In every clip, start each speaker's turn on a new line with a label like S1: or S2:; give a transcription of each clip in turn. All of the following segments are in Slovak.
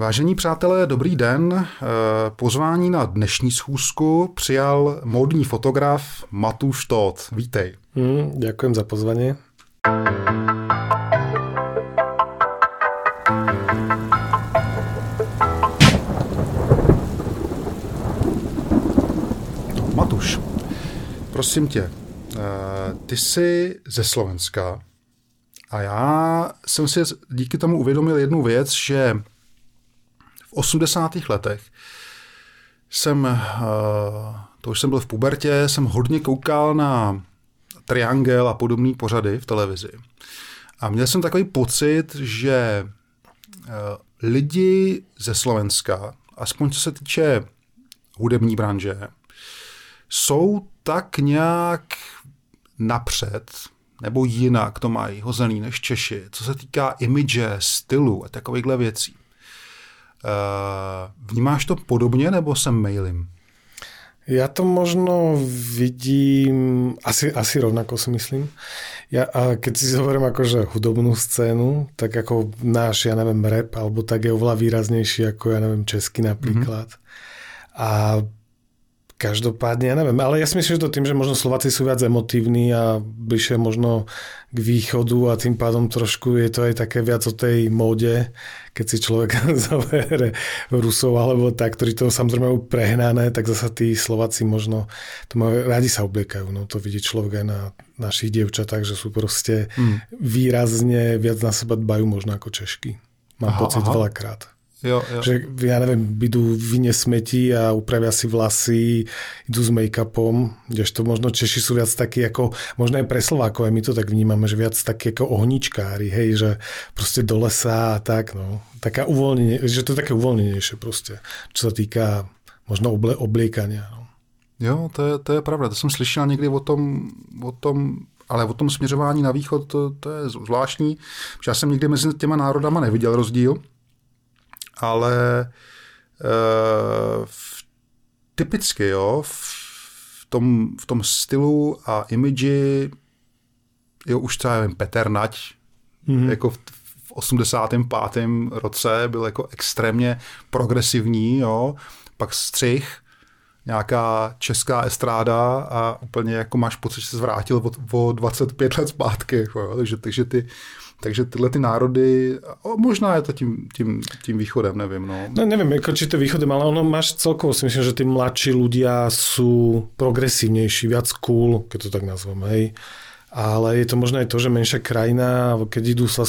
S1: Vážení přátelé, dobrý den. Eh, pozvání na dnešní schůzku přijal módní fotograf Matuš Tóth. Vítej.
S2: Mm, ďakujem za pozvanie.
S1: Matuš, prosím tě, eh, ty jsi ze Slovenska a já jsem si díky tomu uvědomil jednu věc, že 80. letech jsem, eh, to už jsem byl v pubertě, jsem hodně koukal na Triangel a podobné pořady v televizi. A měl jsem takový pocit, že eh, lidi ze Slovenska, aspoň co se týče hudební branže, jsou tak nějak napřed, nebo jinak to mají hozený než Češi, co se týká imidže, stylu a takovýchhle věcí. Eh, vnímáš to podobně, nebo jsem mailím?
S2: Ja to možno vidím, asi, asi rovnako si myslím. Ja, a keď si zoberiem akože hudobnú scénu, tak ako náš, ja neviem, rap, alebo tak je oveľa výraznejší ako, ja neviem, český napríklad. Mm-hmm. A Každopádne, ja neviem, ale ja si myslím, že to tým, že možno Slováci sú viac emotívni a bližšie možno k východu a tým pádom trošku je to aj také viac o tej móde, keď si človek zavere Rusov alebo tak, ktorí to samozrejme majú prehnané, tak zasa tí Slováci možno to majú, radi sa obliekajú. No to vidí človek aj na našich dievčatách, že sú proste mm. výrazne viac na seba dbajú možno ako Češky. Mám aha, pocit aha. veľakrát.
S1: Jo, jo.
S2: Že ja neviem, idú vyne smeti a upravia si vlasy, idú s make-upom, kdežto možno Češi sú viac takí ako, možno aj pre Slovákov, aj my to tak vnímame, že viac takí ako ohničkári, hej, že proste do lesa a tak, no. Taká uvoľnenie, že to je také uvoľnenejšie proste, čo sa týka možno oble, obliekania. No.
S1: Jo, to je, to je pravda. To jsem slyšel někdy o tom, o tom ale o tom směřování na východ, to, to je zvláštní. Já jsem nikdy mezi těma národama neviděl rozdíl ale uh, v, typicky, jo, v tom, v tom stylu a imidži, jo, už třeba, nevím, Petr Nať, mm-hmm. jako v, v 85. roce byl jako extrémně progresivní, jo, pak střih, nějaká česká estráda a úplně jako máš pocit, že se zvrátil o, o 25 let zpátky, jo, takže, takže ty, takže tyhle ty národy, možná je to tím, tím, tím východem, nevím. No.
S2: no neviem, ako, či to východem, ale ono máš celkovo si myslím, že tí mladší ľudia sú progresívnejší, viac cool, keď to tak nazvem, hej ale je to možno aj to, že menšia krajina, keď idú sa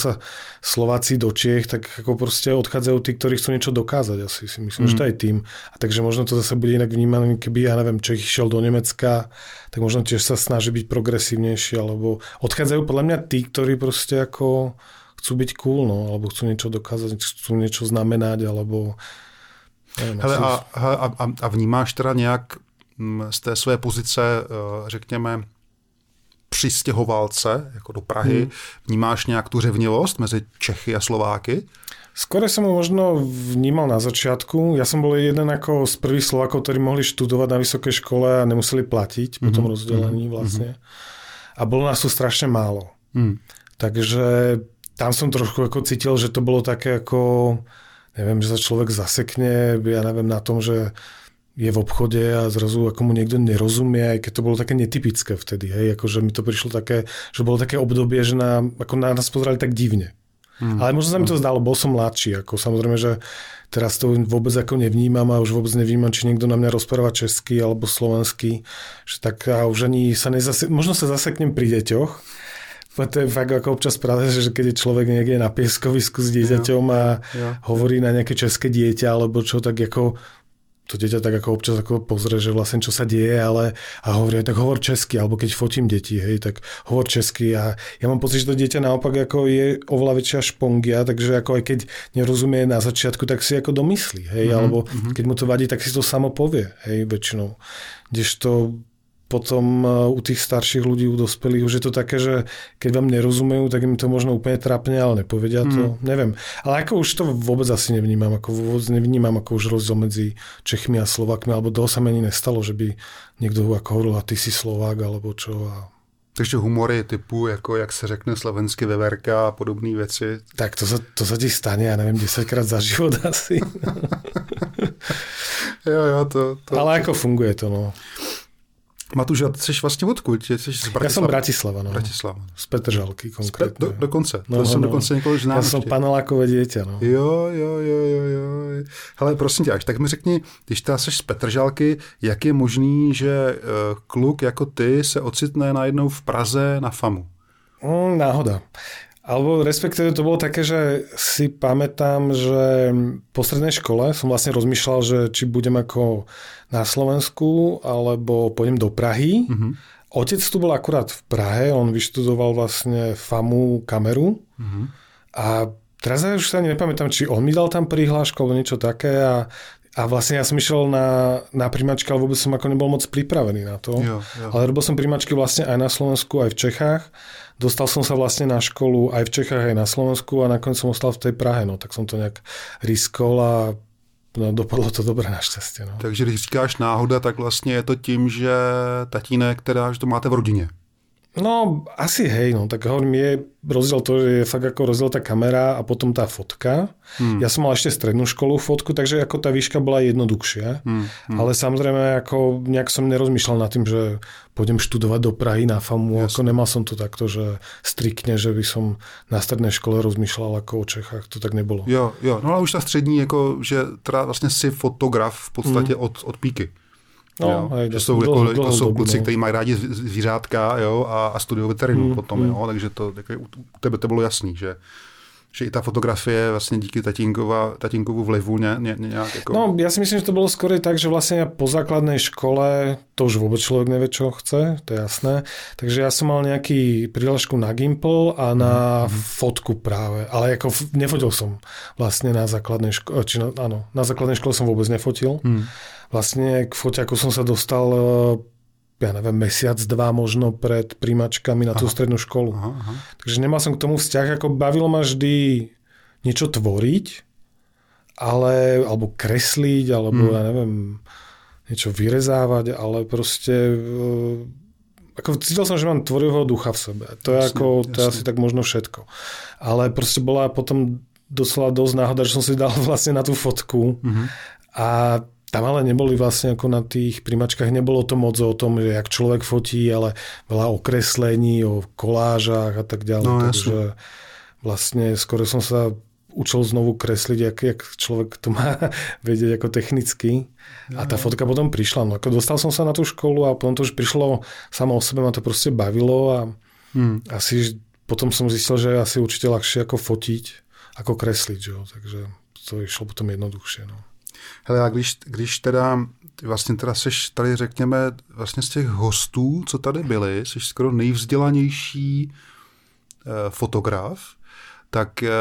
S2: Slováci do Čiech, tak ako proste odchádzajú tí, ktorí chcú niečo dokázať asi. Si myslím, mm. že to mhm. aj tým. A takže možno to zase bude inak vnímané, keby, ja neviem, Čech išiel do Nemecka, tak možno tiež sa snaží byť progresívnejší, alebo odchádzajú podľa mňa tí, ktorí proste ako chcú byť cool, no, alebo chcú niečo dokázať, chcú niečo znamenať, alebo...
S1: Neviem, Hele, a, a, a vnímáš teda nějak mm, z té své pozice, eh, řekněme, přistěhovalce jako do Prahy. Hmm. Vnímáš nějak tu řevnivost mezi Čechy a Slováky?
S2: Skôr som ho možno vnímal na začiatku. Ja som bol jeden ako z prvých Slovákov, ktorí mohli študovať na vysokej škole a nemuseli platiť po tom mm-hmm. rozdelení mhm. vlastne. A bolo nás tu strašne málo. Mm. Takže tam som trošku ako cítil, že to bolo také ako, neviem, že sa človek zasekne, ja neviem, na tom, že je v obchode a zrazu ako mu niekto nerozumie, aj keď to bolo také netypické vtedy, hej, akože mi to prišlo také, že bolo také obdobie, že na, ako na nás pozerali tak divne. Hmm. Ale možno sa mi to zdalo, bol som mladší, ako samozrejme, že teraz to vôbec ako nevnímam a už vôbec nevnímam, či niekto na mňa rozpráva česky alebo slovenský, že tak a už ani sa nezase, možno sa zaseknem pri deťoch, to je fakt ako občas pravda, že keď je človek niekde na pieskovisku s dieťaťom a ja, ja. hovorí na nejaké české dieťa alebo čo, tak ako to dieťa tak ako občas ako pozrie, že vlastne čo sa deje, ale a hovorí, tak hovor česky, alebo keď fotím deti, hej, tak hovor česky a ja mám pocit, že to dieťa naopak ako je oveľa väčšia špongia, takže ako aj keď nerozumie na začiatku, tak si ako domyslí, hej, mm-hmm. alebo mhm. keď mu to vadí, tak si to samo povie, hej, väčšinou. Kdežto potom e, u tých starších ľudí, u dospelých už je to také, že keď vám nerozumejú, tak im to možno úplne trápne, ale nepovedia to, mm. neviem. Ale ako už to vôbec asi nevnímam, ako vôbec nevnímam ako už rozdiel medzi Čechmi a Slovakmi, alebo toho sa mi ani nestalo, že by niekto ako hovoril, a ty si Slovák, alebo čo. A...
S1: Takže humory typu, jako jak se řekne slovensky veverka a podobné věci.
S2: Tak to, to sa ti stane, ja neviem, 10 krát za život asi.
S1: jo, jo, to, to...
S2: Ale ako funguje to, no.
S1: Matuš, a jsi vlastně odkud? Jsi z Bratislava?
S2: Já jsem Bratislava, no.
S1: Bratislava.
S2: Z Petržalky konkrétně.
S1: Do, dokonce. No, to no, jsem no. dokonce někoho znám.
S2: Já jsem panelákové dítě, no.
S1: Jo, jo, jo, jo, jo. Hele, prosím tě, až tak mi řekni, když ty jsi z Petržalky, jak je možný, že uh, kluk jako ty se ocitne najednou v Praze na FAMu?
S2: Mm, náhoda. Alebo respektíve to bolo také, že si pamätám, že po strednej škole som vlastne rozmýšľal, že či budem ako na Slovensku, alebo pôjdem do Prahy. Mm-hmm. Otec tu bol akurát v Prahe, on vyštudoval vlastne FAMu kameru mm-hmm. a teraz ja už sa ani nepamätám, či on mi dal tam prihlášku alebo niečo také a a vlastne ja som išiel na, na príjmačky, ale vôbec som ako nebol moc pripravený na to. Jo, jo. Ale robil som príjmačky vlastne aj na Slovensku, aj v Čechách. Dostal som sa vlastne na školu aj v Čechách, aj na Slovensku a nakoniec som ostal v tej Prahe, no tak som to nejak riskol a no, dopadlo to dobre našťastie. No.
S1: Takže když říkáš náhoda, tak vlastně je to tím, že tatínek, teda, že to máte v rodině.
S2: No, asi hej, no, tak hovorím, je rozdiel to, že je fakt ako rozdiel tá kamera a potom tá fotka. Hmm. Ja som mal ešte strednú školu fotku, takže ako tá výška bola jednoduchšia. Hmm. Hmm. Ale samozrejme, ako nejak som nerozmýšľal nad tým, že pôjdem študovať do Prahy na FAMu. Jasne. Ako nemal som to takto, že striktne, že by som na strednej škole rozmýšľal ako o Čechách. To tak nebolo.
S1: Jo, jo, no ale už ta střední, jako, že teda vlastně si fotograf v podstatě hmm. od, od píky. No, jo, že jsou, dlouho, jako, dlouho, to jsou kluci, no. kteří mají rádi zvířátka jo, a, a studují veterinu mm, potom, mm. jo, takže to, jako, u tebe to bylo jasný, že že i ta fotografie vlastně díky tatínkova, tatínkovu vlivu ně, ně, nějak jako...
S2: No, ja si myslím, že to bolo skôr tak, že ja po základnej škole, to už vôbec človek nevie, čo chce, to je jasné, takže ja som mal nejaký príležku na Gimple a na mm. fotku práve, ale ako nefotil som vlastne na základnej škole, či na, áno, na základnej škole som vôbec nefotil. Mm vlastne k foťaku som sa dostal e, ja neviem, mesiac, dva možno pred príjmačkami na tú aha. strednú školu. Aha, aha. Takže nemal som k tomu vzťah, ako bavilo ma vždy niečo tvoriť, ale, alebo kresliť, alebo hmm. ja neviem, niečo vyrezávať, ale proste e, ako cítil som, že mám tvorivého ducha v sebe. To je, jasne, ako, to je asi tak možno všetko. Ale proste bola potom doslova dosť náhoda, že som si dal vlastne na tú fotku mm-hmm. a tam ale neboli vlastne ako na tých primačkách, nebolo to moc o tom, že jak človek fotí, ale veľa okreslení, o kolážach a tak ďalej. No, Takže vlastne skoro som sa učil znovu kresliť, jak, jak človek to má vedieť ako technicky. A tá fotka potom prišla. No ako dostal som sa na tú školu a potom to už prišlo samo o sebe, ma to proste bavilo a hmm. asi potom som zistil, že je asi určite ľahšie ako fotiť, ako kresliť. Že? Takže to išlo potom jednoduchšie. No.
S1: Hele, a když, když teda vlastně teda seš tady, řekněme, vlastně z těch hostů, co tady byli, jsi skoro nejvzdělanější eh, fotograf, tak eh,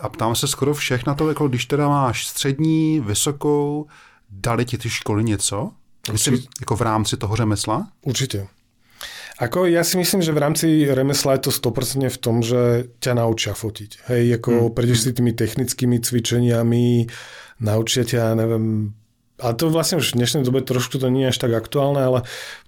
S1: a ptám se skoro všech na to, jako když teda máš střední, vysokou, dali ti ty školy něco? Myslím, jako v rámci toho řemesla?
S2: Určitě. Ako ja si myslím, že v rámci remesla je to 100% v tom, že ťa naučia fotiť. Hej, ako hmm. prejdeš si tými technickými cvičeniami, naučia ťa, neviem, ale to vlastne už v dnešnej dobe trošku to nie je až tak aktuálne, ale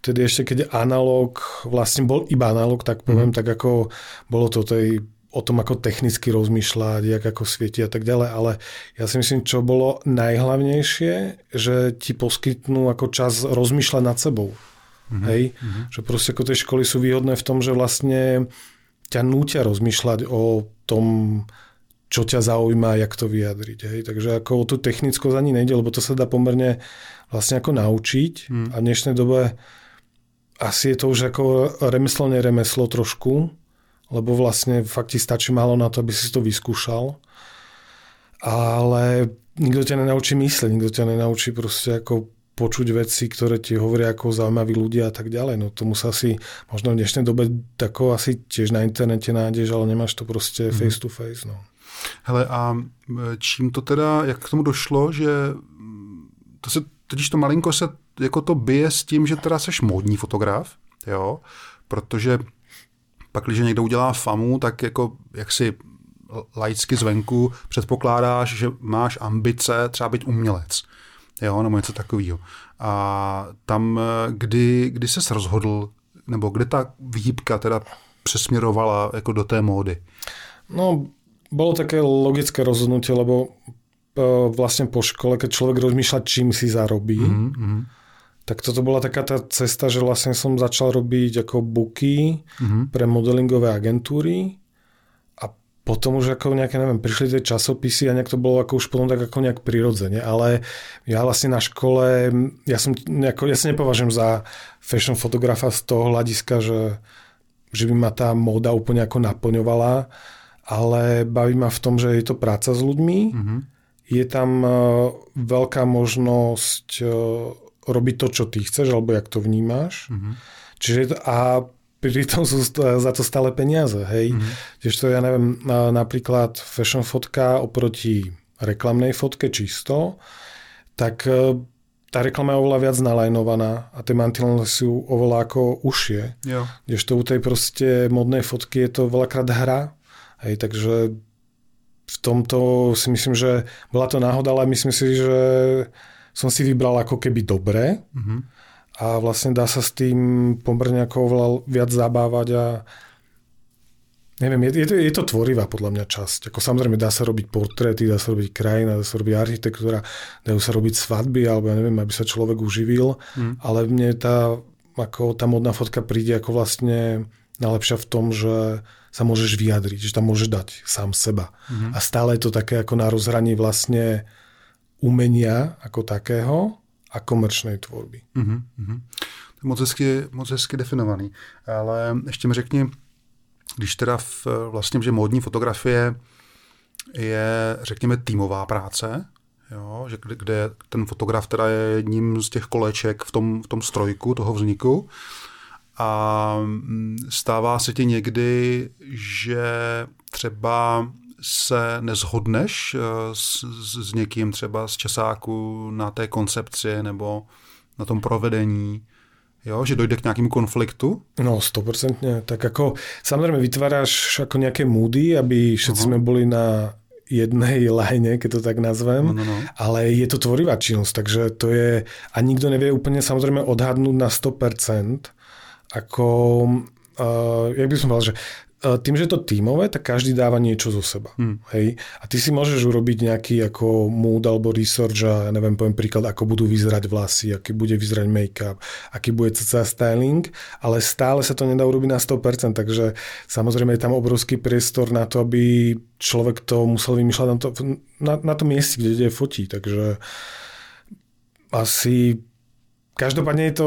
S2: vtedy ešte keď analóg vlastne bol iba analóg, tak poviem, mm. tak ako bolo to tej o tom, ako technicky rozmýšľať, jak ako svieti a tak ďalej, ale ja si myslím, čo bolo najhlavnejšie, že ti poskytnú ako čas rozmýšľať nad sebou. Mm-hmm. Hej? Mm-hmm. Že proste ako tie školy sú výhodné v tom, že vlastne ťa nútia rozmýšľať o tom, čo ťa zaujíma, jak to vyjadriť. Hej? Takže ako o tú technickosť ani nejde, lebo to sa dá pomerne vlastne ako naučiť mm. a v dnešnej dobe asi je to už ako remeslo, neremeslo trošku, lebo vlastne fakt ti stačí málo na to, aby si to vyskúšal. Ale nikto ťa nenaučí mysleť, nikto ťa nenaučí proste ako počuť veci, ktoré ti hovoria ako zaujímaví ľudia a tak ďalej. No tomu sa asi možno v dnešnej dobe tako asi tiež na internete nájdeš, ale nemáš to proste mm. face to face. No.
S1: Hele, a čím to teda, jak k tomu došlo, že to se, totiž to malinko se jako to bije s tím, že teda seš módní fotograf, jo, protože pak, když někdo udělá famu, tak jako jak si laicky zvenku předpokládáš, že máš ambice třeba být umělec jo, nebo něco takového. A tam, kdy, kdy ses rozhodl, nebo kde ta výhybka teda přesměrovala jako do té módy?
S2: No, bolo také logické rozhodnutie, lebo uh, vlastne po škole, keď človek rozmýšľa, čím si zarobí, mm-hmm. tak toto bola taká tá cesta, že vlastne som začal robiť ako booky mm-hmm. pre modelingové agentúry potom už ako nejaké, neviem, prišli tie časopisy a nejak to bolo ako už potom tak ako nejak prirodzene, ale ja vlastne na škole, ja som nejako, ja sa nepovažujem za fashion fotografa z toho hľadiska, že, že by ma tá móda úplne ako naplňovala, ale baví ma v tom, že je to práca s ľuďmi, mm-hmm. je tam uh, veľká možnosť uh, robiť to, čo ty chceš, alebo jak to vnímáš. Mm-hmm. Čiže a pritom sú za to stále peniaze, hej. Mm-hmm. Tiež to ja neviem, napríklad fashion fotka oproti reklamnej fotke čisto, tak e, tá reklama je oveľa viac nalajnovaná a tie mantinely sú oveľa ako užšie. Jo. Kdežto u tej proste modnej fotky je to veľakrát hra. Hej, takže v tomto si myslím, že bola to náhoda, ale myslím si, že som si vybral ako keby dobre. Mm-hmm a vlastne dá sa s tým pomerne ako oveľa viac zabávať a neviem, je, je, to, je to tvorivá podľa mňa časť. Ako samozrejme dá sa robiť portréty, dá sa robiť krajina, dá sa robiť architektúra, dajú sa robiť svadby, alebo ja neviem, aby sa človek uživil, mm. ale mne tá, ako tá modná fotka príde ako vlastne najlepšia v tom, že sa môžeš vyjadriť, že tam môžeš dať sám seba. Mm. A stále je to také ako na rozhraní vlastne umenia ako takého a komerčnej tvorby.
S1: Je moc hezky, moc hezky definovaný. Ale ještě mi řekni, když teda v, vlastně, že módní fotografie je, řekněme, týmová práce, jo, že kde, kde ten fotograf teda je jedním z těch koleček v tom, v tom strojku toho vzniku a mm, stává se ti někdy, že třeba se nezhodneš eh, s, s někým třeba z Česáku na té koncepci nebo na tom provedení, jo, že dojde k nějakému konfliktu?
S2: No, 100%. Tak ako, samozrejme vytváraš ako nejaké moody, aby všetci uh-huh. sme boli na jednej lajne, keď to tak nazvem, no, no, no. ale je to tvorivá činnosť, takže to je, a nikto nevie úplne samozrejme odhadnúť na 100%, ako, uh, jak by som povedal, že E, tým, že je to tímové, tak každý dáva niečo zo seba. Hmm. Hej? A ty si môžeš urobiť nejaký ako mood alebo research a ja neviem, poviem príklad, ako budú vyzerať vlasy, aký bude vyzerať make-up, aký bude cca styling, ale stále sa to nedá urobiť na 100%, takže samozrejme je tam obrovský priestor na to, aby človek to musel vymýšľať na, to, na, na tom mieste, kde ide fotí, takže asi každopádne je to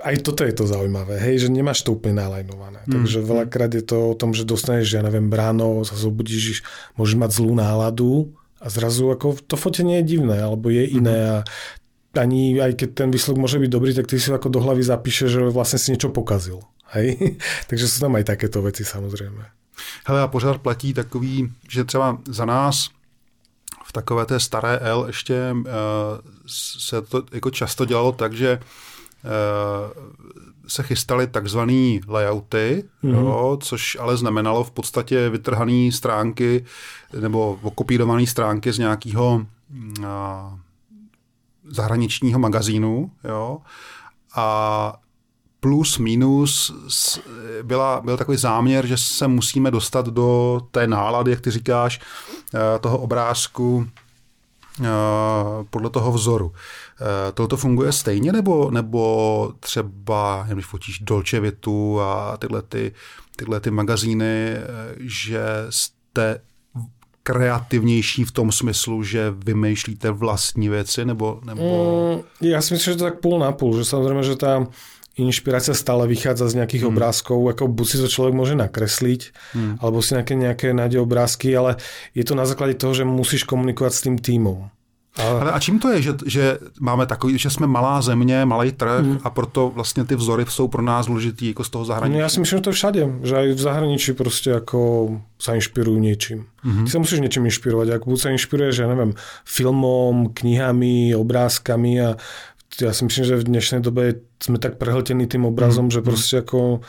S2: aj toto je to zaujímavé, hej, že nemáš to úplne nalajnované. Mm. Takže veľakrát je to o tom, že dostaneš, ja neviem, bráno, sa zobudíš, môžeš mať zlú náladu a zrazu ako to fotenie je divné, alebo je iné mm. a ani aj keď ten výsledok môže byť dobrý, tak ty si ako do hlavy zapíše, že vlastne si niečo pokazil. Hej? Takže sú tam aj takéto veci samozrejme.
S1: Hele, a pořád platí takový, že třeba za nás v takové té staré L ještě uh, se to jako často dělalo tak, že se chystaly takzvané layouty, mm-hmm. jo, což ale znamenalo v podstatě vytrhané stránky nebo okopírované stránky z nějakého uh, zahraničního magazínu. Jo, a plus, minus byla, byl takový záměr, že se musíme dostat do té nálady, jak ty říkáš, eh, toho obrázku podle toho vzoru. Eh, Toto funguje stejně, nebo, nebo třeba, když fotíš Dolce Vitu a tyhle, ty, tyhle ty magazíny, eh, že jste kreativnější v tom smyslu, že vymýšlíte vlastní věci, nebo... nebo...
S2: Mm, ja si myslím, že to tak půl na půl, že samozrejme, že tá inšpirácia stále vychádza z nejakých hmm. obrázkov, ako buď si to človek môže nakresliť, hmm. alebo si nejaké, nejaké nájde obrázky, ale je to na základe toho, že musíš komunikovať s tým týmom.
S1: Ale... A čím to je, že, že máme takový, že jsme malá země, malý trh mm. a proto vlastně ty vzory jsou pro nás důležitý jako z toho zahraničí?
S2: No ja si myslím, že to je všade, že aj v zahraničí prostě jako sa inšpirujú niečím. Mm-hmm. Ty sa musíš niečím inšpirovať, ak buď sa inšpiruješ, ja neviem, filmom, knihami, obrázkami a ja si myslím, že v dnešnej dobe sme tak prehltení tým obrazom, mm. že prostě ako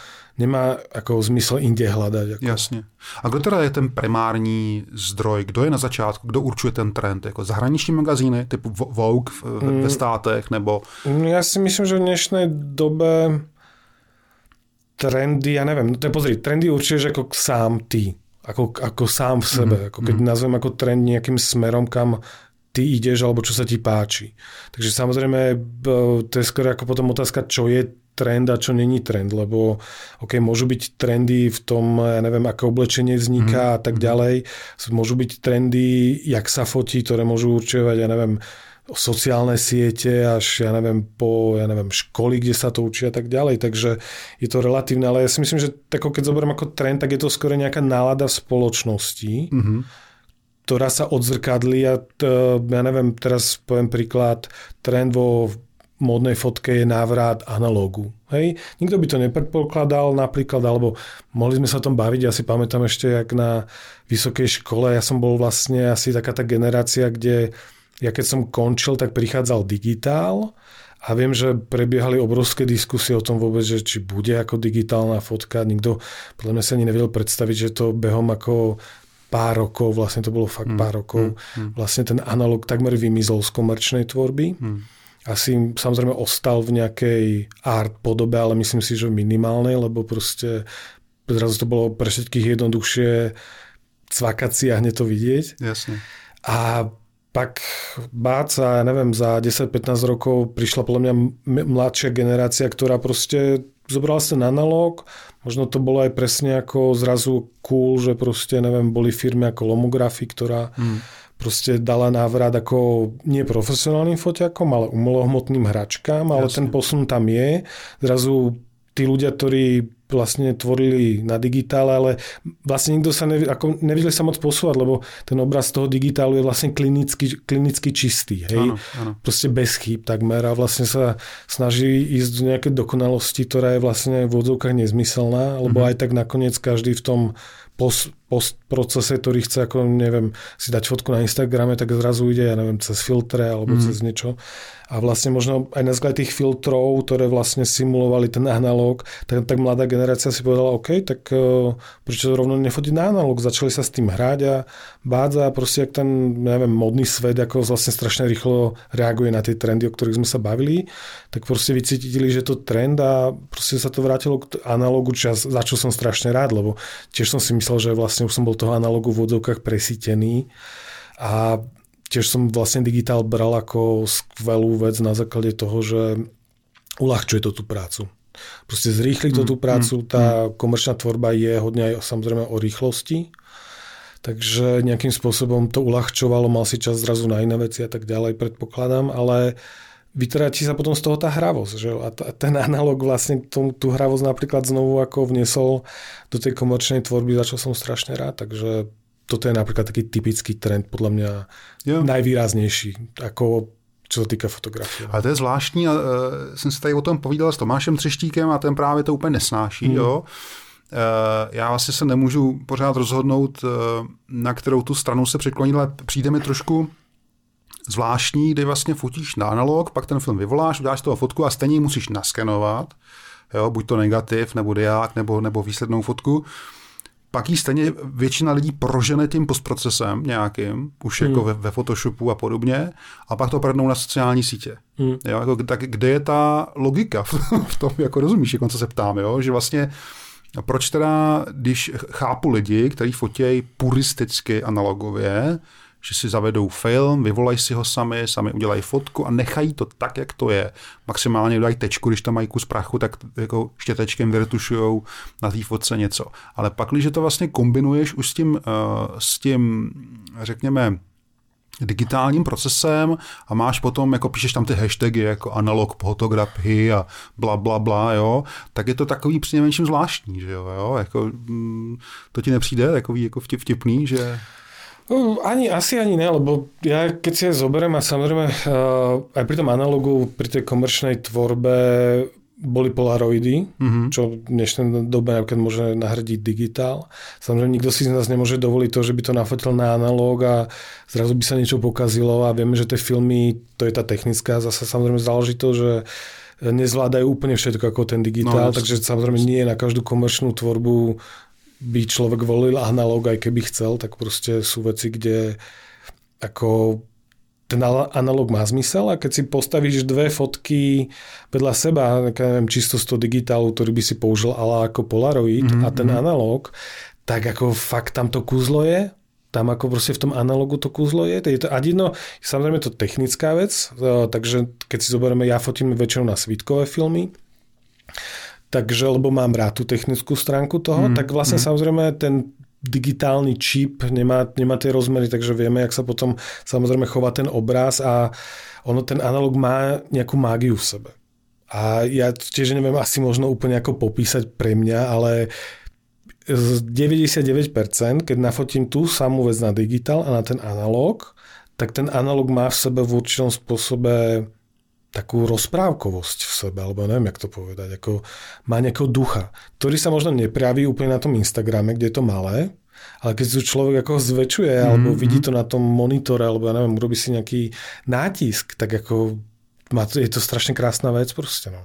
S2: nemá ako zmysl inde hľadať. Ako.
S1: Jasně. A kdo teda je ten primární zdroj? Kdo je na začátku? Kdo určuje ten trend? Jako zahraniční magazíny typu Vogue ve, ve mm. státech? nebo?
S2: Ja si myslím, že v dnešnej dobe trendy, ja neviem, no to je pozri, trendy určite, že ako sám ty, ako, ako sám v sebe, mm-hmm. ako keď mm-hmm. nazvem ako trend nejakým smerom, kam ty ideš, alebo čo sa ti páči. Takže samozrejme, to je skôr ako potom otázka, čo je trend a čo není trend, lebo ok, môžu byť trendy v tom, ja neviem, aké oblečenie vzniká mm. a tak mhm. ďalej. Môžu byť trendy, jak sa fotí, ktoré môžu určovať, ja neviem, sociálne siete až, ja neviem, po, ja neviem, školy, kde sa to učí a tak ďalej. Takže je to relatívne, ale ja si myslím, že tako, keď zoberiem ako trend, tak je to skôr nejaká nálada v spoločnosti, mm-hmm. ktorá sa odzrkadlí a t, ja neviem, teraz poviem príklad, trend vo módnej fotke je návrat analógu. Hej? Nikto by to nepredpokladal napríklad, alebo mohli sme sa o tom baviť, ja si pamätám ešte, jak na vysokej škole, ja som bol vlastne asi taká tá generácia, kde ja keď som končil, tak prichádzal digitál a viem, že prebiehali obrovské diskusie o tom vôbec, že či bude ako digitálna fotka. Nikto podľa mňa sa ani nevedel predstaviť, že to behom ako pár rokov, vlastne to bolo fakt mm, pár rokov, mm, mm. vlastne ten analog takmer vymizol z komerčnej tvorby. Mm asi samozrejme ostal v nejakej art podobe, ale myslím si, že minimálnej, lebo proste zrazu to bolo pre všetkých jednoduchšie cvakať si a hneď to vidieť.
S1: Jasne.
S2: A pak bác a ja neviem, za 10-15 rokov prišla podľa mňa mladšia generácia, ktorá proste zobrala ten analóg, možno to bolo aj presne ako zrazu cool, že proste, neviem, boli firmy ako Lomography, ktorá hmm proste dala návrat ako nie profesionálnym foťakom, ale umelohmotným hračkám, ale Jasne. ten posun tam je. Zrazu tí ľudia, ktorí vlastne tvorili na digitále, ale vlastne nikto sa nevi, ako nevedeli sa moc posúvať, lebo ten obraz toho digitálu je vlastne klinicky, klinicky čistý. Hej? Áno, áno. Proste bez chýb takmer a vlastne sa snaží ísť do nejaké dokonalosti, ktorá je vlastne v odzovkách nezmyselná, lebo mm-hmm. aj tak nakoniec každý v tom post, post procese, ktorý chce ako, neviem, si dať fotku na Instagrame, tak zrazu ide, ja neviem, cez filtre alebo mm. cez niečo. A vlastne možno aj na základe tých filtrov, ktoré vlastne simulovali ten analóg, tak, tak mladá generácia si povedala, OK, tak uh, prečo rovno nefotiť na analóg? Začali sa s tým hrať a bádza a proste ak ten, neviem, modný svet ako vlastne strašne rýchlo reaguje na tie trendy, o ktorých sme sa bavili, tak proste vycítili, že to trend a proste sa to vrátilo k analógu, čo, za čo som strašne rád, lebo tiež som si myslel, že vlastne už som bol toho analógu v odzovkách presítený a tiež som vlastne digitál bral ako skvelú vec na základe toho, že uľahčuje to tú prácu. Proste zrýchli to tú mm, prácu, mm, tá mm. komerčná tvorba je hodne aj samozrejme o rýchlosti, takže nejakým spôsobom to uľahčovalo, mal si čas zrazu na iné veci a tak ďalej, predpokladám, ale vytráti sa potom z toho tá hravosť. Že? A ten analog vlastne tú, tú hravosť napríklad znovu ako vnesol do tej komerčnej tvorby, za čo som strašne rád, takže toto je napríklad taký typický trend, podľa mňa jo. najvýraznejší, ako co se týká fotografie.
S1: Ale to je zvláštní, a, uh, jsem si tady o tom povídal s Tomášem Třeštíkem a ten právě to úplně nesnáší. Hmm. Jo? Uh, já vlastně se nemůžu pořád rozhodnout, uh, na kterou tu stranu se přiklonit, ale přijde mi trošku zvláštní, kdy vlastně fotíš na analog, pak ten film vyvoláš, uděláš z toho fotku a stejně musíš naskenovat, jo, buď to negativ, nebo diák, nebo, nebo výslednou fotku pak ji stejně většina lidí prožene tím postprocesem nějakým, už jako hmm. jako ve, ve Photoshopu a podobně, a pak to prodnou na sociální sítě. Hmm. Jo, jako, tak kde je ta logika v, v tom, jako rozumíš, jako co se ptám, jo? že vlastně proč teda, když chápu lidi, kteří fotějí puristicky analogově, že si zavedou film, vyvolají si ho sami, sami udělají fotku a nechají to tak, jak to je. Maximálně udělají tečku, když tam mají kus prachu, tak jako štětečkem vyretušují na té fotce něco. Ale pak, když to vlastně kombinuješ už s tím, uh, s tím řekněme, digitálním procesem a máš potom, jako píšeš tam ty hashtagy jako analog fotografii a bla, bla, bla, jo, tak je to takový přinejmenším zvláštní, že jo, jo? Jako, mm, to ti nepřijde takový jako vtipný, že...
S2: No, ani, asi ani ne, lebo ja keď si aj zoberiem a samozrejme uh, aj pri tom analogu, pri tej komerčnej tvorbe boli polaroidy, mm-hmm. čo v dnešnej dobe napríklad môže nahradiť digitál. Samozrejme, nikto si z nás nemôže dovoliť to, že by to nafotil na analóg a zrazu by sa niečo pokazilo a vieme, že tie filmy, to je tá technická zase samozrejme záležitosť, že nezvládajú úplne všetko ako ten digitál, no, takže samozrejme nie na každú komerčnú tvorbu by človek volil analóg, aj keby chcel, tak proste sú veci, kde ako ten analog má zmysel a keď si postavíš dve fotky vedľa seba, neviem, čisto z toho digitálu, ktorý by si použil ale ako Polaroid mm-hmm. a ten mhm. analog, tak ako fakt tam to kúzlo je, tam ako proste v tom analogu to kúzlo je. je to, a jedno, samozrejme to technická vec, takže keď si zoberieme, ja fotím väčšinou na svitkové filmy, takže lebo mám rád tú technickú stránku toho, mm, tak vlastne mm. samozrejme ten digitálny čip, nemá, nemá tie rozmery, takže vieme, jak sa potom samozrejme chová ten obraz a ono ten analog má nejakú mágiu v sebe. A ja tiež neviem asi možno úplne ako popísať pre mňa, ale z 99%, keď nafotím tú samú vec na digitál a na ten analog, tak ten analog má v sebe v určitom spôsobe takú rozprávkovosť v sebe, alebo neviem, jak to povedať, ako má nejakého ducha, ktorý sa možno nepraví úplne na tom Instagrame, kde je to malé, ale keď sa človek ako zväčšuje, mm-hmm. alebo vidí to na tom monitore, alebo ja neviem, robí si nejaký nátisk, tak ako má to, je to strašne krásna vec proste, no.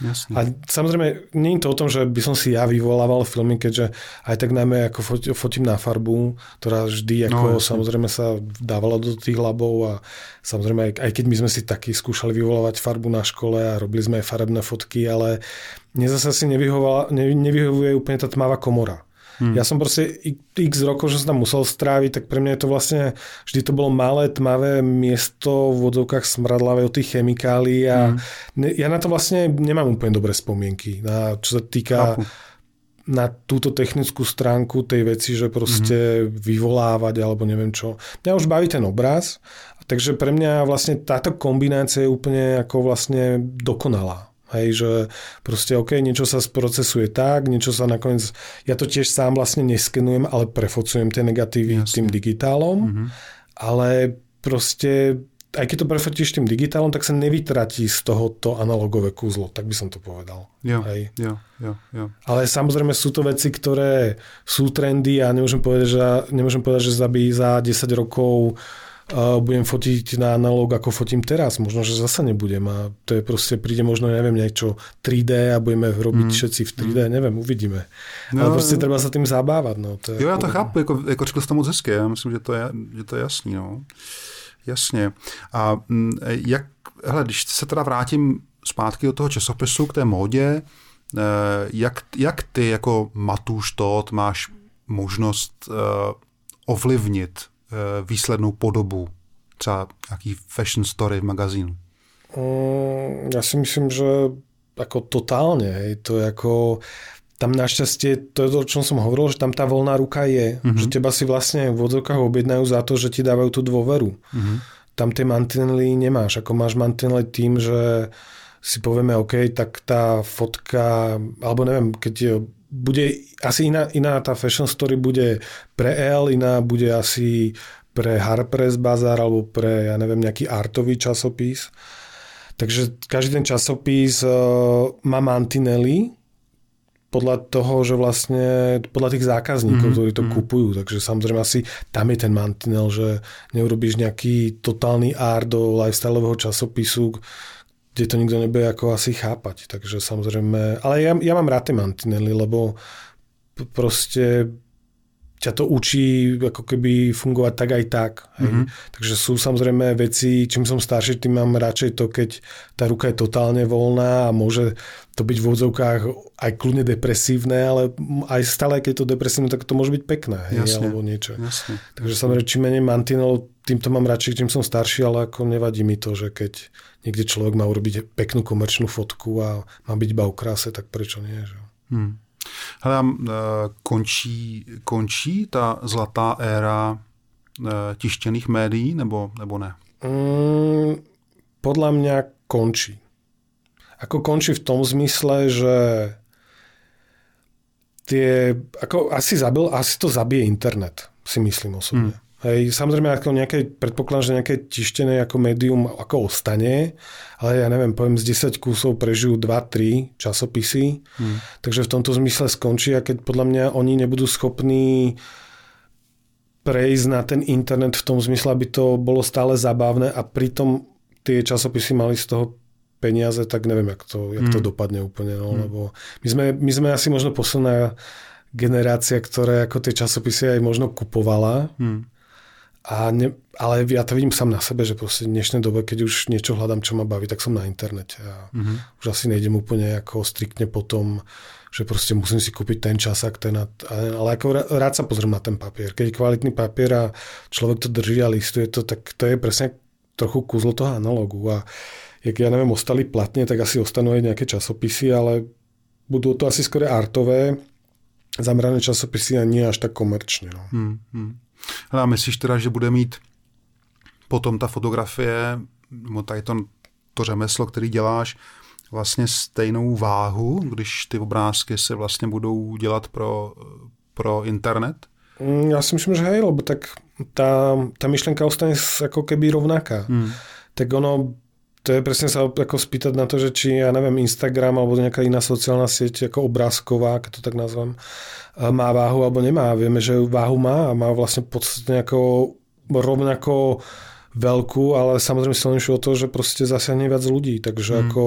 S1: Jasne.
S2: A samozrejme, nie je to o tom, že by som si ja vyvolával filmy, keďže aj tak najmä ako fotím na farbu, ktorá vždy ako no, samozrejme sa dávala do tých labov a samozrejme aj, aj keď my sme si taky skúšali vyvolávať farbu na škole a robili sme aj farebné fotky, ale mne zase si nevyhovuje úplne tá tmavá komora. Hmm. Ja som proste x rokov, že som tam musel stráviť, tak pre mňa je to vlastne, vždy to bolo malé, tmavé miesto v vodovkách smradlavé od tých chemikálií a hmm. ja na to vlastne nemám úplne dobré spomienky. Na, čo sa týka Chápu. na túto technickú stránku tej veci, že proste hmm. vyvolávať alebo neviem čo. Mňa už baví ten obraz, takže pre mňa vlastne táto kombinácia je úplne ako vlastne dokonalá. Hej, že proste OK, niečo sa sprocesuje tak, niečo sa nakoniec, ja to tiež sám vlastne neskenujem, ale prefocujem tie negatívy Jasne. tým digitálom, mm-hmm. ale proste aj keď to prefotíš tým digitálom, tak sa nevytratí z toho to analogové kúzlo, tak by som to povedal.
S1: Jo, Hej. Jo, jo, jo.
S2: Ale samozrejme sú to veci, ktoré sú trendy a nemôžem povedať, že, nemôžem povedať, že za, za 10 rokov budem fotiť na analóg, ako fotím teraz. Možno, že zase nebudem a to je proste, príde možno, neviem, niečo 3D a budeme robiť mm. všetci v 3D, mm. neviem, uvidíme. No, Ale proste treba sa tým zabávať. No.
S1: To je jo, já to chápu, jako, jako řekl jsi to moc hezky, já myslím, že to je, že to je jasný. No. Jasně. A mm, jak, hele, když se teda vrátím zpátky do toho časopisu k té módě, eh, jak, jak ty jako Matuš Todt máš možnost uh, ovlivnit Eh, výslednou podobu třeba nějaký fashion story v magazínu?
S2: Mm, ja si myslím, že ako totálne. Je to ako tam našťastie, to je to, o čom som hovoril, že tam tá voľná ruka je. Mm-hmm. Že teba si vlastne v odzokách objednajú za to, že ti dávajú tú dôveru. Mm-hmm. Tam tie mantinely nemáš. Ako máš mantinely tým, že si povieme, OK, tak tá fotka, alebo neviem, keď bude asi iná, iná tá fashion story bude pre L, iná bude asi pre Harper's Bazaar alebo pre, ja neviem, nejaký artový časopis. Takže každý ten časopis uh, má mantinely podľa toho, že vlastne podľa tých zákazníkov, mm-hmm. ktorí to mm-hmm. kupujú. Takže samozrejme asi tam je ten mantinel, že neurobíš nejaký totálny art do lifestyleového časopisu, kde to nikto nebude ako asi chápať. Takže samozrejme, ale ja, ja mám rád tie mantinely, lebo proste ťa to učí ako keby fungovať tak aj tak. Hej. Mm-hmm. Takže sú samozrejme veci, čím som starší, tým mám radšej to, keď tá ruka je totálne voľná a môže to byť v úvodzovkách aj kľudne depresívne, ale aj stále, keď je to depresívne, tak to môže byť pekné. Hej, jasne, alebo niečo.
S1: Jasne,
S2: Takže jasne. samozrejme, čím menej mantinelov, týmto mám radšej, čím som starší, ale ako nevadí mi to, že keď niekde človek má urobiť peknú komerčnú fotku a má byť iba o kráse, tak prečo nie? Že? Hmm.
S1: Hele, eh, končí, končí ta zlatá éra eh, tištěných médií, nebo, nebo ne?
S2: Mm, podľa mňa končí. Ako končí v tom zmysle, že tie, ako asi, zabil, asi to zabije internet, si myslím osobne. Hmm. Hej, samozrejme, ako nejaké, predpokladám, že nejaké tištené ako médium ako ostane, ale ja neviem, poviem, z 10 kusov prežijú 2-3 časopisy, hmm. takže v tomto zmysle skončí a keď podľa mňa oni nebudú schopní prejsť na ten internet v tom zmysle, aby to bolo stále zabávne a pritom tie časopisy mali z toho peniaze, tak neviem, jak to, jak to hmm. dopadne úplne. No, hmm. lebo my sme, my sme asi možno posledná generácia, ktorá ako tie časopisy aj možno kupovala. Hmm A ne, ale ja to vidím sám na sebe, že proste v dnešnej dobe, keď už niečo hľadám, čo ma baví, tak som na internete. A mm-hmm. už asi nejdem úplne ako striktne potom, že proste musím si kúpiť ten časák, ten a, ale ako rád sa pozriem na ten papier. Keď je kvalitný papier a človek to drží a listuje to, tak to je presne trochu kúzlo toho analogu. A jak ja neviem, ostali platne, tak asi ostanú aj nejaké časopisy, ale budú to asi skôr artové, zamerané časopisy a nie až tak komerčne. No. Hmm, hmm.
S1: Hele, a myslíš teda, že bude mít potom ta fotografie, nebo tady to, to řemeslo, který děláš, vlastně stejnou váhu, když ty obrázky se vlastně budou dělat pro, pro internet?
S2: Mm, ja si myslím, že hej, lebo tak tá, tá myšlenka ostane ako keby rovnaká. Hmm. Tak ono, to je presne sa ako spýtať na to, že či, ja neviem, Instagram alebo nejaká iná sociálna sieť ako obrázková, keď to tak nazvem, má váhu alebo nemá. Vieme, že váhu má a má vlastne podstatne ako rovnako veľkú, ale samozrejme silnejšiu o to, že proste zasiahne viac ľudí. Takže mm. ako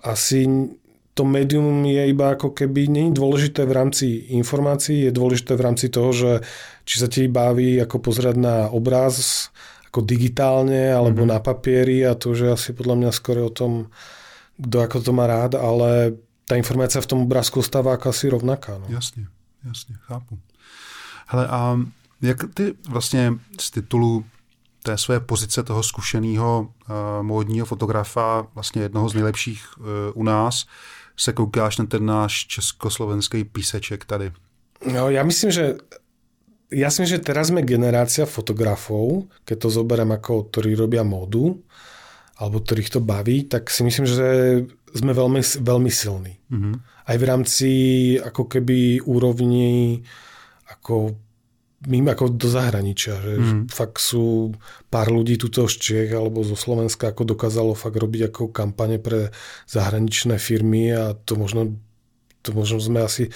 S2: asi to médium je iba ako keby, nie je dôležité v rámci informácií, je dôležité v rámci toho, že či sa ti baví ako pozerať na obraz ako digitálne alebo mm-hmm. na papieri a to už je asi podľa mňa skôr o tom, kto ako to má rád, ale tá informácia v tom obrázku stáva ako asi rovnaká. No.
S1: Jasně, jasně, chápu. Hele, a jak ty vlastně z titulu té své pozice toho zkušeného uh, módního fotografa, vlastně jednoho z nejlepších uh, u nás, se koukáš na ten náš československý píseček tady?
S2: No, ja myslím, že ja si myslím, že teraz sme generácia fotografov, keď to zoberiem ako, ktorí robia módu, alebo ktorých to baví, tak si myslím, že sme veľmi, veľmi silní. Mm-hmm. Aj v rámci ako keby úrovni ako mimo ako do zahraničia, že mm. fakt sú pár ľudí tuto z Čech alebo zo Slovenska ako dokázalo fakt robiť ako kampane pre zahraničné firmy a to možno to možno sme asi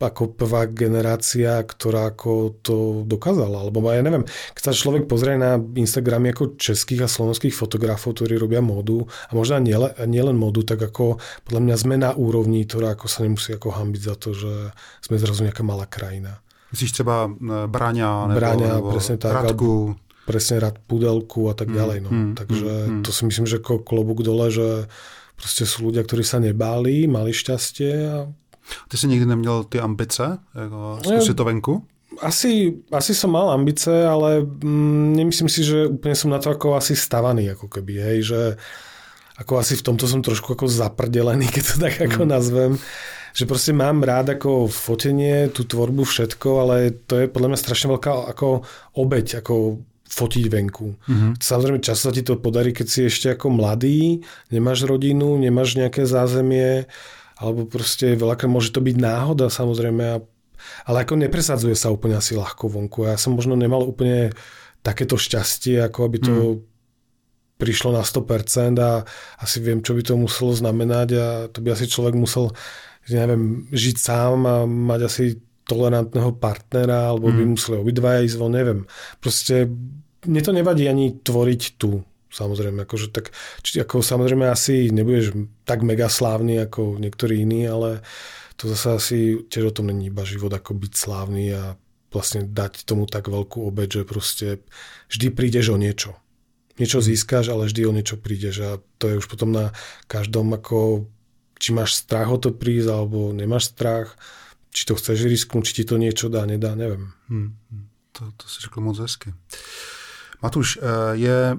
S2: ako prvá generácia, ktorá ako to dokázala. Alebo ja neviem, keď sa človek pozrie na Instagramy ako českých a slovenských fotografov, ktorí robia módu a možno nielen, nielen módu, tak ako podľa mňa sme na úrovni, ktorá ako sa nemusí ako hambiť za to, že sme zrazu nejaká malá krajina.
S1: Myslíš třeba e, Braňa nebo,
S2: Braňa,
S1: nebo
S2: presne tak, Radku. Presne Rad Pudelku a tak mm, ďalej. No. Mm, Takže mm, to si myslím, že ako klobúk dole, že proste sú ľudia, ktorí sa nebáli, mali šťastie a
S1: Ty jsi nikdy neměl ty ambice, jako zkusit to venku?
S2: Asi, asi som mal ambice, ale mm, nemyslím si, že úplne som na to ako asi stavaný, ako keby, hej, že ako asi v tomto som trošku ako zaprdelený, keď to tak ako mm. nazvem že proste mám rád ako fotenie, tú tvorbu, všetko, ale to je podľa mňa strašne veľká ako obeď, ako fotiť venku. Mm-hmm. Samozrejme, často sa ti to podarí, keď si ešte ako mladý, nemáš rodinu, nemáš nejaké zázemie, alebo proste veľakrát môže to byť náhoda samozrejme, a, ale ako nepresadzuje sa úplne asi ľahko vonku. Ja som možno nemal úplne takéto šťastie, ako aby to mm. prišlo na 100% a asi viem, čo by to muselo znamenať a to by asi človek musel neviem, žiť sám a mať asi tolerantného partnera, alebo by mm. museli obidvaja ísť von, neviem. Proste mne to nevadí ani tvoriť tu. Samozrejme, akože tak, či, ako samozrejme asi nebudeš tak mega slávny ako niektorí iní, ale to zase asi tiež o tom není iba život, ako byť slávny a vlastne dať tomu tak veľkú obeď, že proste vždy prídeš o niečo. Niečo získaš, ale vždy o niečo prídeš a to je už potom na každom ako či máš strach o to prísť, alebo nemáš strach, či to chceš risknúť, či ti to niečo dá, nedá, nevím. Hmm,
S1: hmm. to, to si řekl moc hezky. Matuš, eh, je,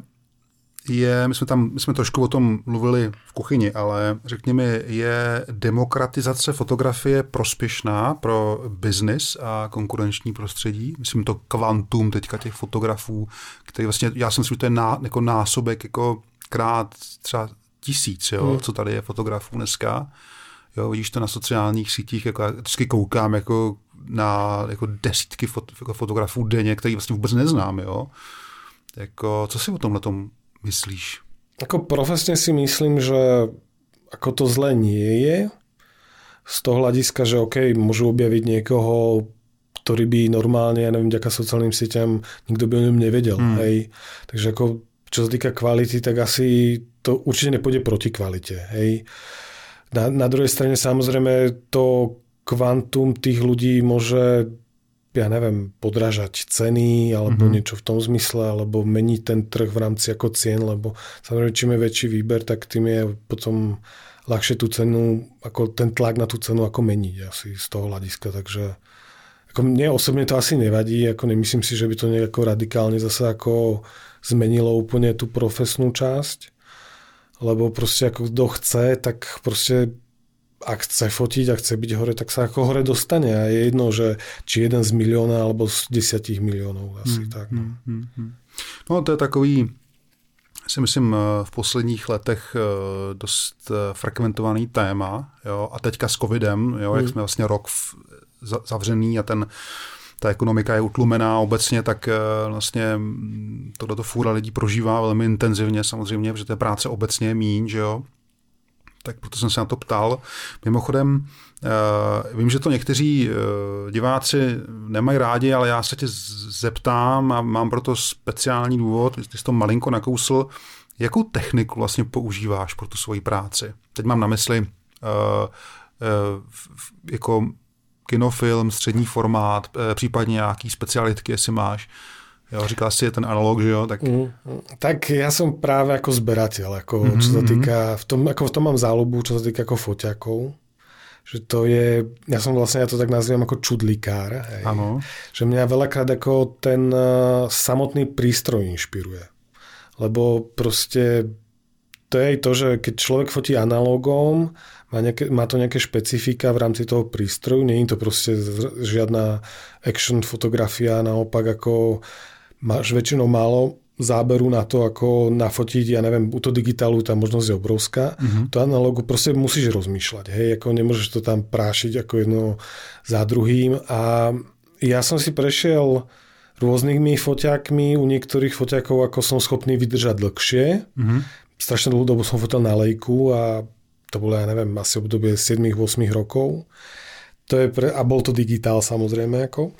S1: je, my jsme tam, my jsme trošku o tom mluvili v kuchyni, ale řekněme, je demokratizace fotografie prospěšná pro biznis a konkurenční prostředí? Myslím to kvantum teďka těch fotografů, který vlastně, já jsem si, že to je ná, jako násobek jako krát třeba tisíc, jo, hmm. co tady je fotografů dneska. Jo, vidíš to na sociálních sítích, jako já vždycky koukám jako na jako desítky fot, jako fotografů denně, který vlastně vůbec neznám, jo. Jako, co si o tomhle tom myslíš?
S2: Ako profesne si myslím, že ako to zle nie je. Z toho hľadiska, že OK, môžu objaviť niekoho, ktorý by normálne, ja neviem, ďaká sociálnym sieťam, nikto by o ňom nevedel. Hmm. Hej. Takže ako čo sa týka kvality, tak asi to určite nepôjde proti kvalite. Hej. Na, na druhej strane samozrejme to kvantum tých ľudí môže ja neviem, podražať ceny alebo
S1: Mhm.
S2: niečo v tom zmysle, alebo meniť ten trh v rámci ako cien, lebo samozrejme, čím je väčší výber, tak tým je potom ľahšie tú cenu, ako ten tlak na tú cenu ako meniť asi z toho hľadiska, takže ako mne osobne to asi nevadí, ako nemyslím si, že by to nejako radikálne zase ako zmenilo úplne tú profesnú časť, lebo proste ako kto chce, tak proste ak chce fotiť a chce byť hore, tak sa ako hore dostane a je jedno, že či jeden z milióna alebo z desiatich miliónov asi
S1: Hmm,
S2: tak. No.
S1: hmm, hmm. No to je takový, si myslím, eh, v posledních letech eh, dost eh, frekventovaný téma. Jo? A teďka s covidem, jo? jak
S2: Hmm.
S1: jsme vlastně rok v, za- zavřený a ten ta ekonomika je utlumená obecně, tak vlastně mm, tohleto fůra lidí prožívá velmi intenzivně samozřejmě, protože té práce obecně je míň, že jo. Tak proto jsem se na to ptal. Mimochodem, eh, vím, že to někteří eh, diváci nemají rádi, ale já se tě zeptám a mám proto speciální důvod, ty jsi to malinko nakousl, jakou techniku vlastně používáš pro tu svoji práci? Teď mám na mysli uh, jako kinofilm, střední formát, eh, případně nějaký specialitky, jestli máš. Jo, říkal si je ten analog, že jo? Tak...
S2: Mm, mm. tak ja som práve ako zberateľ, ako,
S1: Mhm,
S2: čo sa
S1: mhm.
S2: týka, v tom, ako v tom mám záľubu, čo sa týka ako foťakov, že to je, ja som vlastne, ja to tak nazývam ako čudlikár, hej.
S1: Ano.
S2: že mňa veľakrát ako ten uh, samotný prístroj inšpiruje. Lebo proste to je aj to, že keď človek fotí analogom, má, nejaké, má to nejaké špecifika v rámci toho prístroju, nie je to proste žiadna action fotografia, naopak ako máš väčšinou málo záberu na to, ako nafotiť, ja neviem, u to digitálu tá možnosť je obrovská.
S1: Mhm.
S2: To analogu proste musíš rozmýšľať, hej, ako nemôžeš to tam prášiť ako jedno za druhým a ja som si prešiel rôznymi foťákmi, u niektorých foťákov ako som schopný vydržať dlhšie.
S1: Mhm.
S2: Strašne dlhú dobu som fotil na lejku a to bolo, ja neviem, asi obdobie 7-8 rokov. To je pre, a bol to digitál samozrejme. Ako.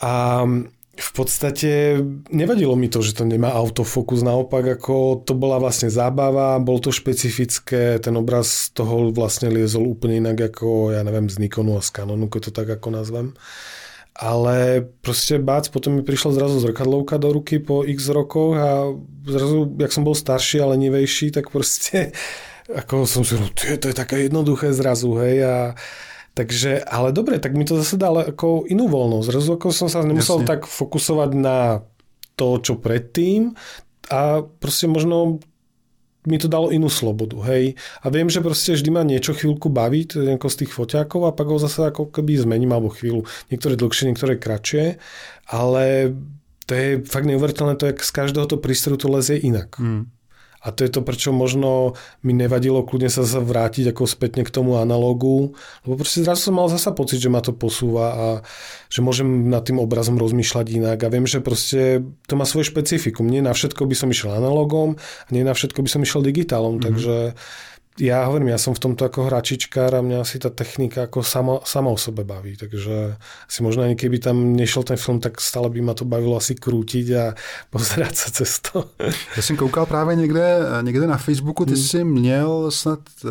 S2: A v podstate nevadilo mi to, že to nemá autofokus, naopak ako to bola vlastne zábava, bol to špecifické, ten obraz toho vlastne liezol úplne inak ako, ja neviem, z Nikonu a z Canonu, keď to tak ako nazvem. Ale proste bác, potom mi prišla zrazu zrkadlovka do ruky po x rokoch a zrazu, jak som bol starší a lenivejší, tak proste ako som si hovoril, to je také jednoduché zrazu, hej, a Takže, ale dobre, tak mi to zase dalo ako inú voľnosť. Zrazu ako som sa nemusel
S1: Jasne.
S2: tak fokusovať na to, čo predtým a proste možno mi to dalo inú slobodu, hej. A viem, že proste vždy ma niečo chvíľku baví, to je z tých foťákov a pak ho zase ako keby zmením alebo chvíľu. Niektoré dlhšie, niektoré kratšie, ale to je fakt neuveriteľné, to je, z každého to prístroju to lezie inak.
S1: Hmm.
S2: A to je to, prečo možno mi nevadilo kľudne sa vrátiť ako spätne k tomu analogu, lebo proste zrazu som mal zasa pocit, že ma to posúva a že môžem nad tým obrazom rozmýšľať inak a viem, že proste to má svoje špecifikum. Nie na všetko by som išiel analogom a nie na všetko by som išiel digitálom, mm-hmm. takže ja hovorím, ja som v tomto ako hračičkár a mňa asi tá technika ako sama, sama o sebe baví, takže si možno ani keby tam nešiel ten film, tak stále by ma to bavilo asi krútiť a pozerať sa cez to.
S1: Já jsem koukal právě někde, někde na Facebooku, ty
S2: Hmm.
S1: jsi měl snad uh,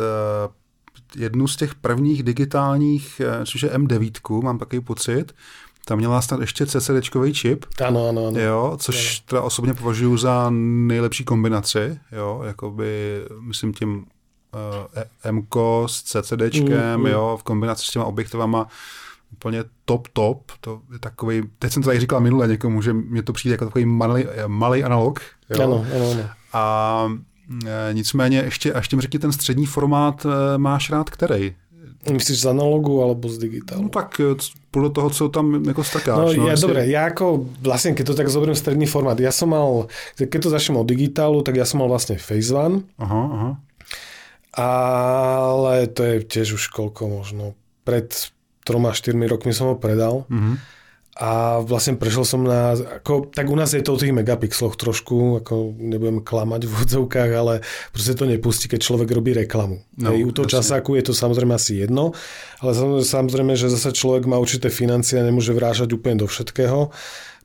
S1: jednu z těch prvních digitálních, což je M9, mám takový pocit, tam měla snad ještě CCDčkový čip,
S2: Áno, áno, áno.
S1: jo, což teda osobně považuji za nejlepší kombinaci, jo, jakoby, myslím tím MKO s CCDčkem,
S2: Mm, mm.
S1: jo, v kombinaci s těma objektivama úplně top, top. To je takový, teď jsem to tady říkal minule někomu, že mě to přijde jako takový malý, malý analog. Jo.
S2: Áno, áno, áno.
S1: A e, nicméně ještě, a ještě mi řekni, ten střední formát e, máš rád který?
S2: Myslíš z analogu alebo z digitálu?
S1: No tak e, podle toho, co tam jako strkáš.
S2: No, ja,
S1: jestli-
S2: dobre, ja ako, vlastne keď to tak zoberiem stredný formát, ja som mal, keď to začnem od digitálu, tak ja som mal vlastne Phase One,
S1: Aha, aha.
S2: Ale to je tiež už koľko možno, pred troma, štyrmi rokmi som ho predal
S1: Mhm.
S2: a vlastne prešiel som na, ako, tak u nás je to o tých megapixloch trošku, ako nebudem klamať v odzovkách, ale proste to nepustí, keď človek robí reklamu.
S1: No,
S2: Hej, u toho
S1: jasne.
S2: časáku je to samozrejme asi jedno, ale samozrejme, že zase človek má určité financie a nemôže vrážať úplne do všetkého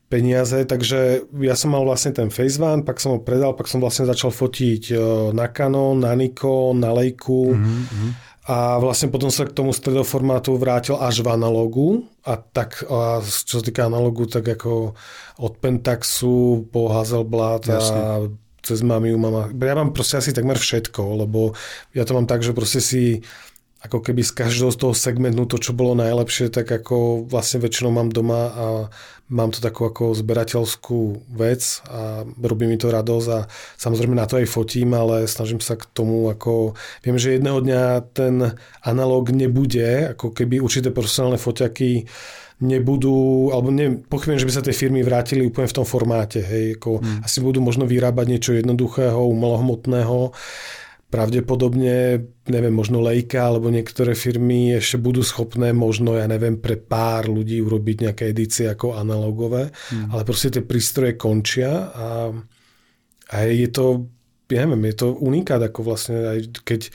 S2: peniaze, takže ja som mal vlastne ten One, pak som ho predal, pak som vlastne začal fotiť e, na Canon, na Nikon, na Leicu
S1: Mhm, mhm.
S2: a vlastne potom sa k tomu stredoformátu vrátil až v analogu. A tak, a čo sa týka analogu, tak ako od Pentaxu po Hazelblad a cez Mamiu mám, ja mám proste asi takmer všetko, lebo ja to mám tak, že proste si ako keby z každého z toho segmentu to, čo bolo najlepšie, tak ako vlastne väčšinou mám doma a mám to takú ako zberateľskú vec a robí mi to radosť a samozrejme na to aj fotím, ale snažím sa k tomu ako, viem, že jedného dňa ten analóg nebude, ako keby určité profesionálne foťaky nebudú, alebo ne, pochybujem, že by sa tie firmy vrátili úplne v tom formáte, hej, ako hmm. asi budú možno vyrábať niečo jednoduchého, umelohmotného, pravdepodobne, neviem, možno Leica alebo niektoré firmy ešte budú schopné možno, ja neviem, pre pár ľudí urobiť nejaké edície ako analogové, hmm. ale proste tie prístroje končia a, a je to, ja neviem, je to unikát, ako vlastne aj keď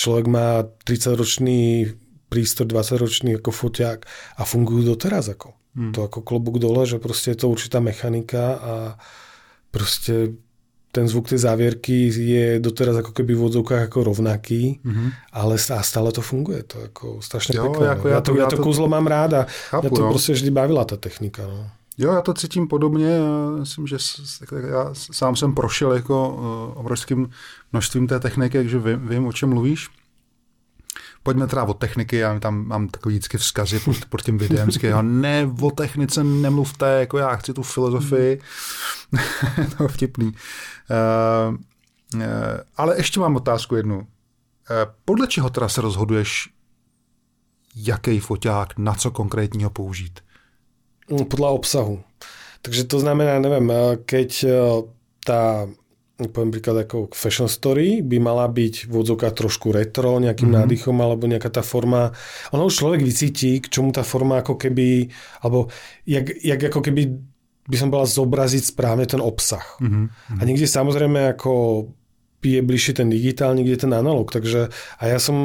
S2: človek má 30-ročný prístroj, 20-ročný ako foťák a fungujú doteraz ako. Hmm. To ako klobúk dole, že proste je to určitá mechanika a proste ten zvuk tej závierky je doteraz ako keby v odzvukách ako rovnaký, mm-hmm. ale stále to funguje. To ako strašne jo, pekné. Jako no. ja, to, ja, to, ja to kúzlo mám rád a chápu, ja to no. prostě vždy bavila ta technika. No.
S1: Jo, já to cítím podobně. Já myslím, že já sám jsem prošel jako uh, obrovským množstvím té techniky, takže vím, vím, o čem mluvíš. Pojďme teda o techniky, já tam mám takový vždycky vzkazy pod, pod tím videem, vždycky, jo, ne, o technice nemluvte, jako já chci tu filozofii, to je vtipný. Uh, uh, ale ještě mám otázku jednu. Uh, podle čeho teda se rozhoduješ, jaký foťák, na co konkrétního použít?
S2: No, podle obsahu. Takže to znamená, neviem, keď tá poviem príklad ako fashion story, by mala byť v odzokách trošku retro, nejakým mm-hmm. nádychom, alebo nejaká tá forma, ono už človek vycíti, k čomu tá forma ako keby, alebo jak, jak ako keby by som bola zobraziť správne ten obsah. Mm-hmm. A niekde samozrejme ako je bližšie ten digitál, niekde ten analog. Takže a ja som,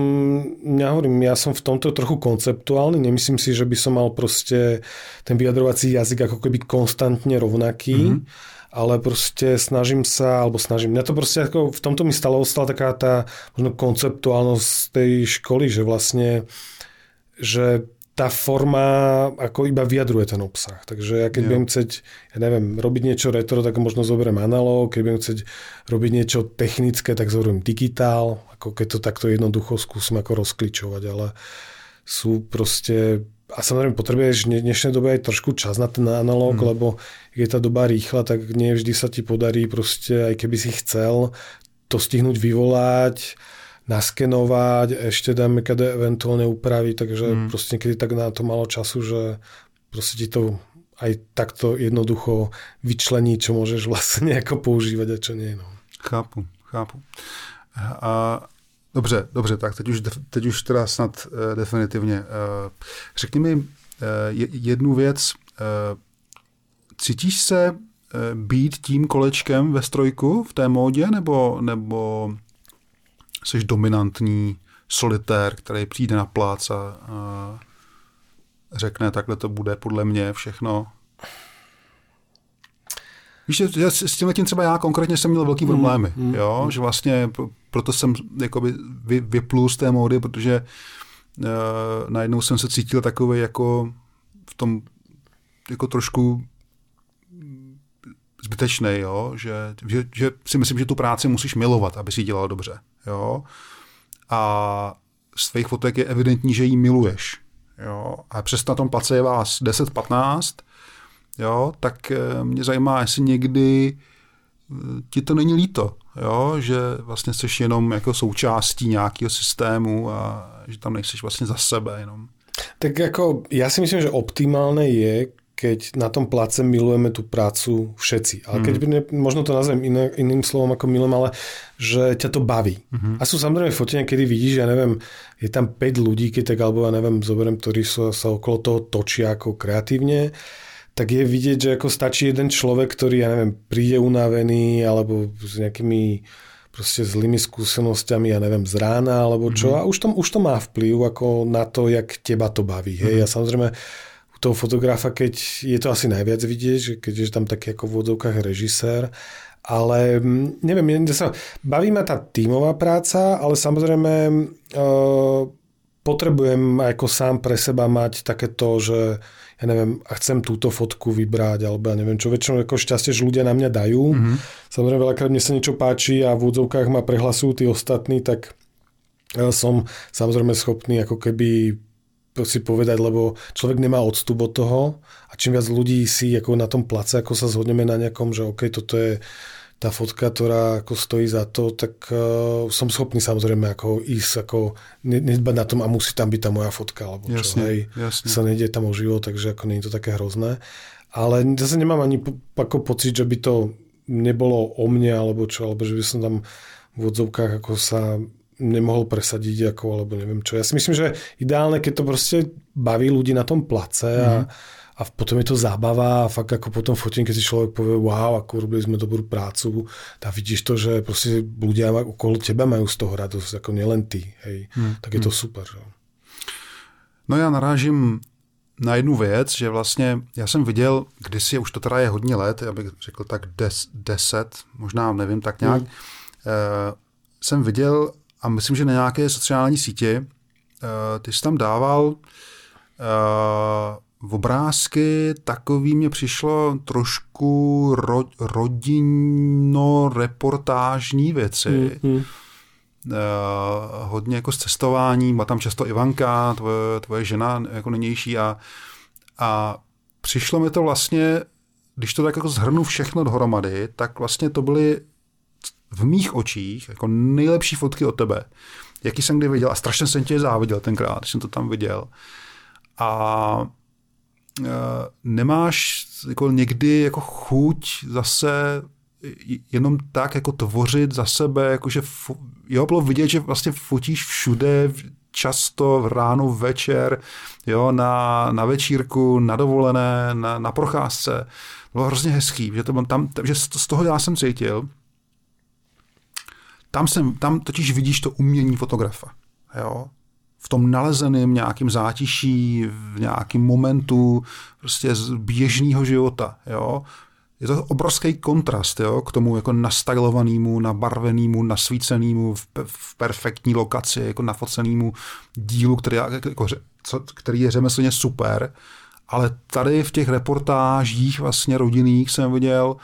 S2: ja hovorím, ja som v tomto trochu konceptuálny, nemyslím si, že by som mal proste ten vyjadrovací jazyk ako keby konstantne rovnaký. Mm-hmm ale proste snažím sa, alebo snažím, mňa to proste ako, v tomto mi stále ostala taká tá možno konceptuálnosť tej školy, že vlastne, že tá forma ako iba vyjadruje ten obsah. Takže ja keď yeah. budem chcieť, ja neviem, robiť niečo retro, tak možno zoberiem analóg, keď budem chcieť robiť niečo technické, tak zoberiem digitál, ako keď to takto jednoducho skúsim ako rozkličovať, ale sú proste a samozrejme potrebuješ v dnešnej dobe aj trošku čas na ten analóg, hmm. lebo je tá doba rýchla, tak nie vždy sa ti podarí proste, aj keby si chcel, to stihnúť vyvolať, naskenovať, ešte dáme kade eventuálne upraviť, takže hmm. proste niekedy tak na to malo času, že proste ti to aj takto jednoducho vyčlení, čo môžeš vlastne ako používať a čo nie. No.
S1: Chápu, chápu. A Dobře, dobře, tak teď už, teď už teda snad uh, definitivně. Uh, řekni mi uh, jednu věc. Uh, cítíš se uh, být tím kolečkem ve strojku v té módě, nebo, nebo jsi dominantní solitér, který přijde na plác a uh, řekne, takhle to bude podle mě všechno? Víš, že s tím tím třeba já konkrétně jsem měl velký mm, problémy, mm, jo, mm. že vlastně proto jsem jakoby vy, vyplul z té módy, protože uh, najednou jsem se cítil takový jako v tom jako trošku zbytečný, jo? Že, že, že si myslím, že tu práci musíš milovat, aby si ji dělal dobře. Jo? A z tvých fotek je evidentní, že ji miluješ. Jo? A přesto na tom place je vás 10-15, jo? tak eh, mě zajímá, jestli někdy eh, ti to není líto, jo? že vlastně jsi jenom jako součástí nějakého systému a že tam nejsi vlastně za sebe jenom.
S2: Tak jako, ja si myslím, že optimálne je, keď na tom place milujeme tú prácu všetci. Ale keď mm. možno to nazvem iné, iným slovom ako milujem, ale že ťa to baví. Mm-hmm. A sú samozrejme fotenia, kedy vidíš, ja neviem, je tam 5 ľudí, keď tak, alebo ja neviem, zoberiem, ktorí sa, sa okolo toho točia ako kreatívne tak je vidieť, že ako stačí jeden človek, ktorý, ja neviem, príde unavený alebo s nejakými proste zlými skúsenosťami, ja neviem, z rána alebo čo. Mm-hmm. A už to, už to má vplyv ako na to, jak teba to baví. Hej? Mm-hmm. A samozrejme, u toho fotografa, keď je to asi najviac vidieť, že keď je tam taký ako v vodovkách režisér, ale mm, neviem, sa, baví ma tá tímová práca, ale samozrejme uh, potrebujem ako sám pre seba mať takéto, že ja neviem, a chcem túto fotku vybrať, alebo ja neviem čo, väčšinou ako šťastie, že ľudia na mňa dajú. Mm-hmm. Samozrejme, veľakrát mne sa niečo páči a v údzovkách ma prehlasujú tí ostatní, tak som samozrejme schopný ako keby si povedať, lebo človek nemá odstup od toho a čím viac ľudí si ako na tom place, ako sa zhodneme na nejakom, že OK, toto je tá fotka, ktorá ako stojí za to, tak uh, som schopný samozrejme ako ísť, ako nedbať na tom a musí tam byť tá moja fotka, alebo čo, jasne, hej, jasne. sa nejde tam o život, takže ako nie je to také hrozné. Ale zase nemám ani po, ako pocit, že by to nebolo o mne, alebo čo, alebo že by som tam v odzovkách ako sa nemohol presadiť, ako, alebo neviem čo. Ja si myslím, že ideálne, keď to proste baví ľudí na tom place a, mm. A potom je to zábava a fakt ako potom fotím, keď si človek povie, wow, ako robili sme dobrú prácu a vidíš to, že proste ľudia okolo teba majú z toho radosť, ako nielen ty, hej. Mm. Tak je to mhm. super. Že?
S1: No já narážím na jednu věc, že vlastně já jsem viděl, kdysi, už to teda je hodně let, já bych řekl tak des, deset, možná nevím, tak nějak, mm. eh, jsem viděl a myslím, že na nějaké sociální sítě uh, ty jsi tam dával uh, v obrázky takový mě přišlo trošku ro, rodinno-reportážní věci. Mm-hmm. Uh, hodně jako s cestováním, má tam často Ivanka, tvoje, tvoje žena jako nynější a, a přišlo mi to vlastně, když to tak jako zhrnu všechno dohromady, tak vlastně to byly v mých očích jako nejlepší fotky od tebe, jaký jsem kdy viděl a strašně jsem tě záviděl tenkrát, když jsem to tam viděl. A nemáš jako někdy jako chuť zase jenom tak jako tvořit za sebe, jakože jo, bylo vidět, že vlastně fotíš všude, často v ráno, večer, jo, na, na večírku, na dovolené, na, na procházce. Bylo hrozně hezký, že to tam, že z toho já jsem cítil, tam, jsem, tam totiž vidíš to umění fotografa. Jo? V tom nalezeném nějakým zátiší, v nějakém momentu prostě z běžného života. Jo? Je to obrovský kontrast jo? k tomu jako nastylovanému, nabarvenému, nasvícenému, v, v perfektní lokaci, jako nafocenému dílu, který, jako, který je řemeslně super, ale tady v těch reportážích vlastně rodinných jsem viděl,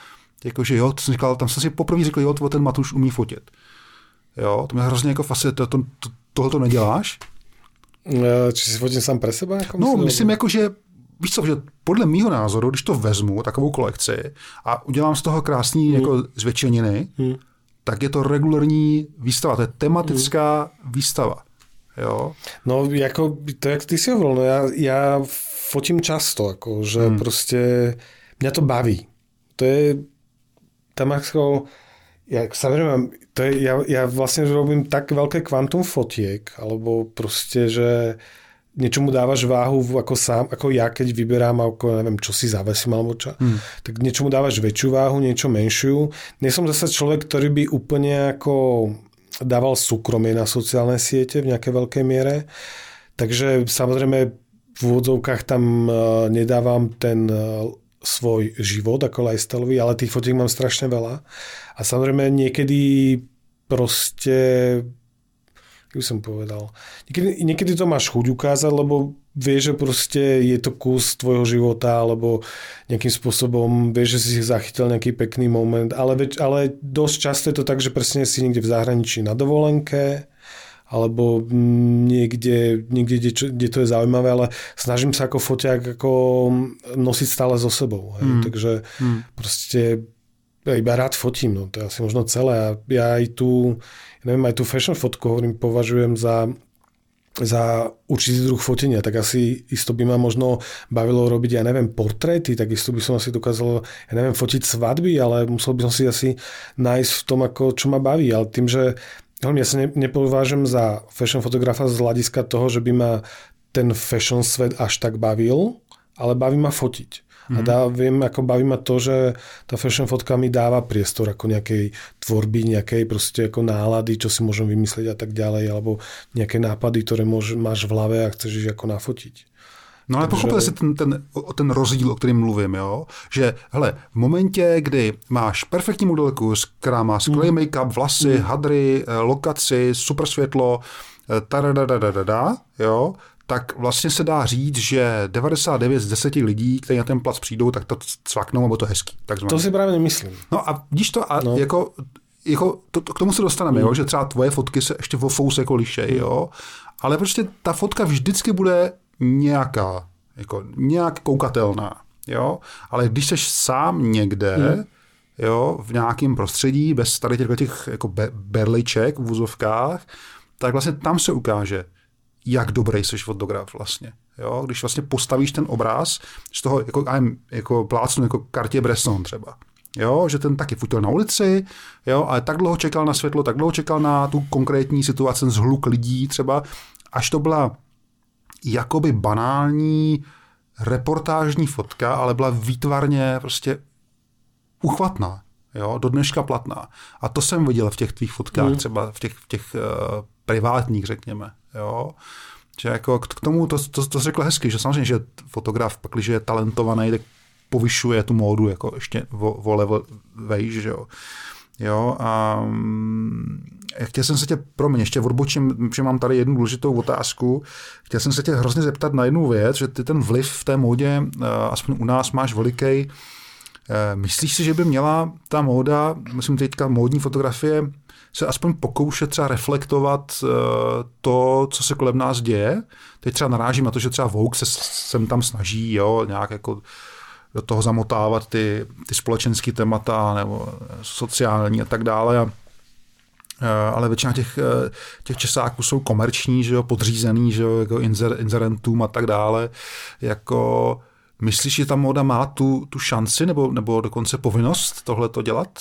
S1: jakože jo, jsem říkal, tam jsem si poprvé řekl, jo, ten Matuš umí fotit. Jo, to mě hrozně jako fascinuje. To, to, to, tohle to neděláš?
S2: Eh, či si fotím sám pre seba?
S1: Jako no, myslím, myslím jako, že víš co, že podle mýho názoru, když to vezmu, takovou kolekci a udělám z toho krásný hmm. jako zvětšeniny, hmm. tak je to regulární výstava, to je tematická hmm. výstava. Jo?
S2: No, jako, to jak ty si hovoril, no ja, ja fotím často, ako, že hmm. proste mňa to baví. To je tam ako, ja samozrejme to je, ja, ja vlastne robím tak veľké kvantum fotiek, alebo proste, že niečomu dávaš váhu ako sám, ako ja, keď vyberám, ako neviem, čo si zavesím alebo čo, hmm. tak niečomu dávaš väčšiu váhu, niečo menšiu. Nie som zase človek, ktorý by úplne ako dával súkromie na sociálne siete v nejakej veľkej miere. Takže samozrejme v úvodzovkách tam e, nedávam ten e, svoj život ako lifestyleový, ale tých fotiek mám strašne veľa. A samozrejme niekedy proste by som povedal. Niekedy, niekedy to máš chuť ukázať, lebo vieš, že proste je to kus tvojho života, alebo nejakým spôsobom vieš, že si zachytil nejaký pekný moment, ale, ale dosť často je to tak, že presne si niekde v zahraničí na dovolenke, alebo niekde, niekde kde, čo, kde to je zaujímavé, ale snažím sa ako foťák ako nosiť stále so sebou. Hej. Mm. Takže mm. proste ja iba rád fotím, no to je asi možno celé. Ja aj tu, ja neviem, aj tú fashion fotku hovorím, považujem za za určitý druh fotenia, tak asi isto by ma možno bavilo robiť, ja neviem, portréty, tak isto by som asi dokázal, ja neviem, fotiť svadby, ale musel by som si asi nájsť v tom, ako, čo ma baví. Ale tým, že ja sa ne, nepovážem za fashion fotografa z hľadiska toho, že by ma ten fashion svet až tak bavil, ale baví ma fotiť. Mm-hmm. A mhm. dá, viem, ako baví ma to, že tá fashion fotka mi dáva priestor ako nejakej tvorby, nejakej proste ako nálady, čo si môžem vymyslieť a tak ďalej, alebo nejaké nápady, ktoré môž, máš v hlave a chceš ich ako nafotiť.
S1: No ale pochopil jsi ten, ten, ten rozdíl, o kterém mluvím, jo? Že, hele, v momentě, kdy máš perfektní modelku, která má skvělý mm. make-up, vlasy, mm. hadry, eh, lokaci, super světlo, da, jo, tak vlastně se dá říct, že 99 z 10 lidí, kteří na ten plac přijdou, tak to cvaknou, nebo to hezký.
S2: Takzvaný. To si právě nemyslím.
S1: No a vidíš to, a no. jako, jako to, to, k tomu se dostaneme, mm. jo, že třeba tvoje fotky se ještě o fous jako lišej, jo, ale prostě ta fotka vždycky bude nějaká, jako nějak koukatelná, jo, ale když jsi sám někde, mm. jo, v nějakém prostředí, bez tady těch, těch jako be, berliček v vůzovkách, tak vlastně tam se ukáže, jak dobrý jsi fotograf vlastně. Jo? Když vlastně postavíš ten obraz z toho, jako, jako plácnu, jako Cartier-Bresson třeba. Jo, že ten taky futil na ulici, jo, ale tak dlouho čekal na světlo, tak dlouho čekal na tu konkrétní situaci, zhluk lidí třeba, až to byla jakoby banální reportážní fotka, ale byla výtvarně prostě uchvatná, jo, do dneška platná. A to jsem viděl v těch tvých fotkách, mm. třeba v těch, v těch uh, privátních, řekněme, jo. Že jako k tomu, to, to, to řekl hezky, že samozřejmě, že fotograf, pak, když je talentovaný, tak povyšuje tu módu jako ještě o, level vejš, že jo. Jo, a mm, chtěl jsem se tě, promiň, ještě odbočím, že mám tady jednu důležitou otázku. Chtěl jsem se tě hrozně zeptat na jednu věc, že ty ten vliv v té módě, eh, aspoň u nás máš veliký. Eh, myslíš si, že by měla ta móda, myslím teďka módní fotografie, se aspoň pokoušet třeba reflektovat eh, to, co se kolem nás děje? Teď třeba narážím na to, že třeba Vogue se sem tam snaží, jo, nějak jako do toho zamotávat ty, ty společenské témata nebo sociální a tak dále. A, ale většina těch, těch česáků jsou komerční, že jo, podřízený, že jo, jako inzer, inzerentům a tak dále. Jako, myslíš, že ta móda má tu, tu šanci nebo, nebo dokonce povinnost tohle to dělat?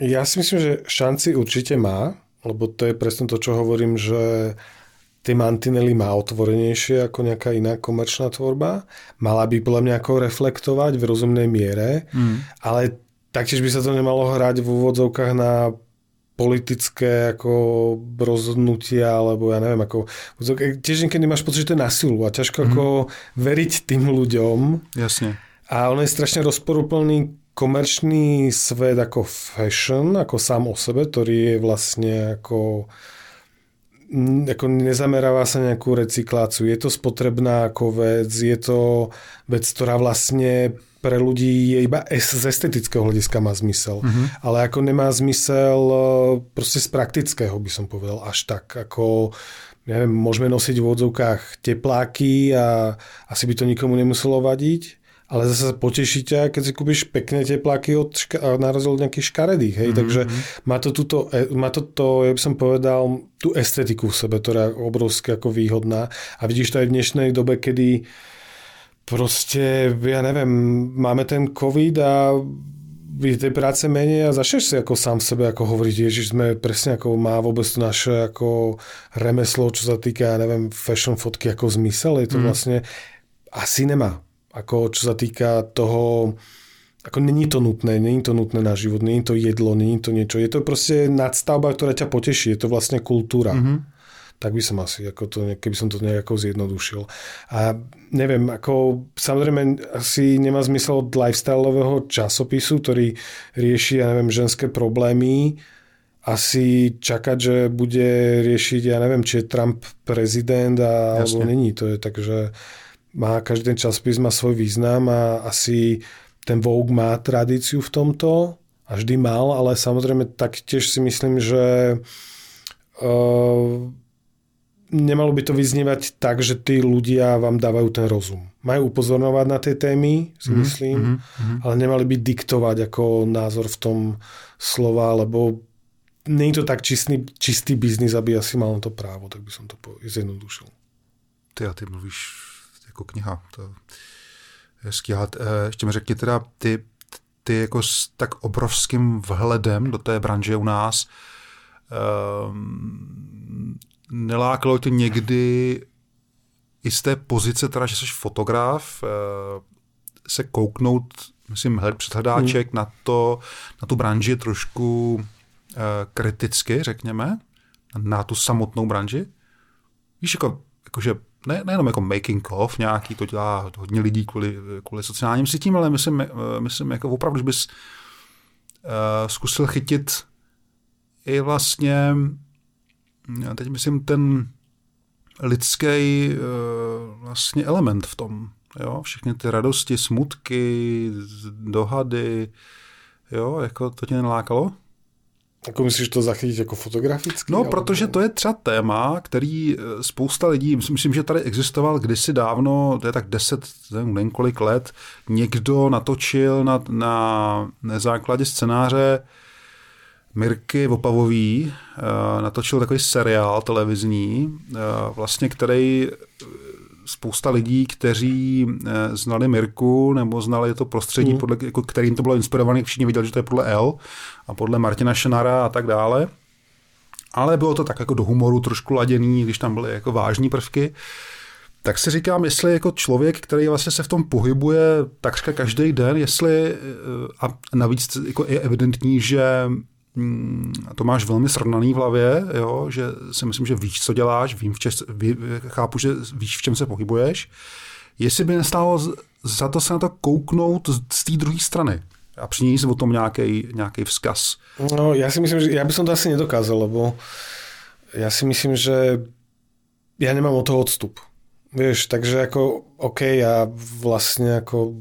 S2: Já si myslím, že šanci určitě má, lebo to je presne to, čo hovorím, že tie mantinely má otvorenejšie ako nejaká iná komerčná tvorba. Mala by podľa mňa ako reflektovať v rozumnej miere, mm. ale taktiež by sa to nemalo hrať v úvodzovkách na politické ako rozhodnutia, alebo ja neviem, ako tiež niekedy máš pocit, že to je na silu a ťažko mm. ako veriť tým ľuďom.
S1: Jasne.
S2: A on je strašne rozporúplný komerčný svet ako fashion, ako sám o sebe, ktorý je vlastne ako ako nezameráva sa nejakú recykláciu. Je to spotrebná ako vec, je to vec, ktorá vlastne pre ľudí je iba z estetického hľadiska má zmysel. Mm-hmm. Ale ako nemá zmysel e, proste z praktického by som povedal až tak. Ako neviem, môžeme nosiť v odzovkách tepláky a asi by to nikomu nemuselo vadiť ale zase poteší ťa, keď si kúpiš pekné tepláky od ška- na rozdiel od nejakých škaredých, hej, mm-hmm. takže má to, tuto, e, má to to, ja by som povedal, tú estetiku v sebe, ktorá je obrovsky ako výhodná a vidíš to aj v dnešnej dobe, kedy proste, ja neviem, máme ten covid a je tej práce menej a začneš si ako sám sebe ako hovoriť, Ježiš, sme presne ako má vôbec to naše ako remeslo, čo sa týka, ja neviem, fashion fotky ako zmysel, je to mm. vlastne asi nemá ako čo sa týka toho, ako není to nutné, není to nutné na život, není to jedlo, není to niečo. Je to proste nadstavba, ktorá ťa poteší, je to vlastne kultúra. Mm-hmm. Tak by som asi, ako to, keby som to nejako zjednodušil. A neviem, ako samozrejme asi nemá zmysel od lifestyleového časopisu, ktorý rieši, ja neviem, ženské problémy, asi čakať, že bude riešiť, ja neviem, či je Trump prezident a, alebo není. To je takže má, každý ten časopis má svoj význam a asi ten Vogue má tradíciu v tomto a vždy mal, ale samozrejme taktiež si myslím, že uh, nemalo by to vyznievať tak, že tí ľudia vám dávajú ten rozum. Majú upozorňovať na tie témy, si mm, myslím, mm, ale nemali by diktovať ako názor v tom slova, lebo nie je to tak čistý, čistý biznis, aby asi mal na to právo, tak by som to zjednodušil.
S1: Ty a ty mluvíš jako kniha. To je hezký. A eh, ještě mi řekni teda, ty, ty jako s tak obrovským vhledem do té branže u nás, um, nelákalo tě někdy i z té pozice, teda, že jsi fotograf, uh, se kouknout, myslím, před hledáček hmm. na, to, na tu branži trošku uh, kriticky, řekněme, na tu samotnou branži? Víš, jako, jakože ne, nejenom jako making of, nějaký to dělá hodně lidí kvůli, kvůli sociálním sítím, ale myslím, myslím jako opravdu, že bys uh, zkusil chytit i vlastně, teď myslím, ten lidský uh, vlastně element v tom. Jo? Všechny ty radosti, smutky, dohady, jo, jako to tě nelákalo?
S2: Jako myslíš to zachytit jako fotograficky?
S1: No, protože to je třeba téma, který eh, spousta lidí, myslím, že tady existoval kdysi dávno, to je tak deset, nevím kolik let, někdo natočil na, na, na základě scénáře Mirky Vopavový, uh, natočil takový seriál televizní, uh, vlastně který spousta lidí, kteří eh, znali Mirku nebo znali to prostředí, mm. podle, jako, kterým to bylo inspirované, všichni viděli, že to je podle L a podle Martina Šenara a tak dále. Ale bylo to tak jako do humoru trošku laděný, když tam byly jako vážní prvky. Tak si říkám, jestli jako člověk, který vlastně se v tom pohybuje takřka každý den, jestli eh, a navíc jako je evidentní, že to máš velmi srovnaný v hlavě, jo, že si myslím, že víš, co děláš, vím, v čes, ví, chápu, že víš, v čem se pohybuješ. Jestli by nestálo za to se na to kouknout z té druhé strany a přinést o tom nějaký vzkaz.
S2: No, já si myslím, že já bych to asi nedokázal, lebo já si myslím, že já nemám o toho odstup. Vieš, takže ako, OK, ja vlastne ako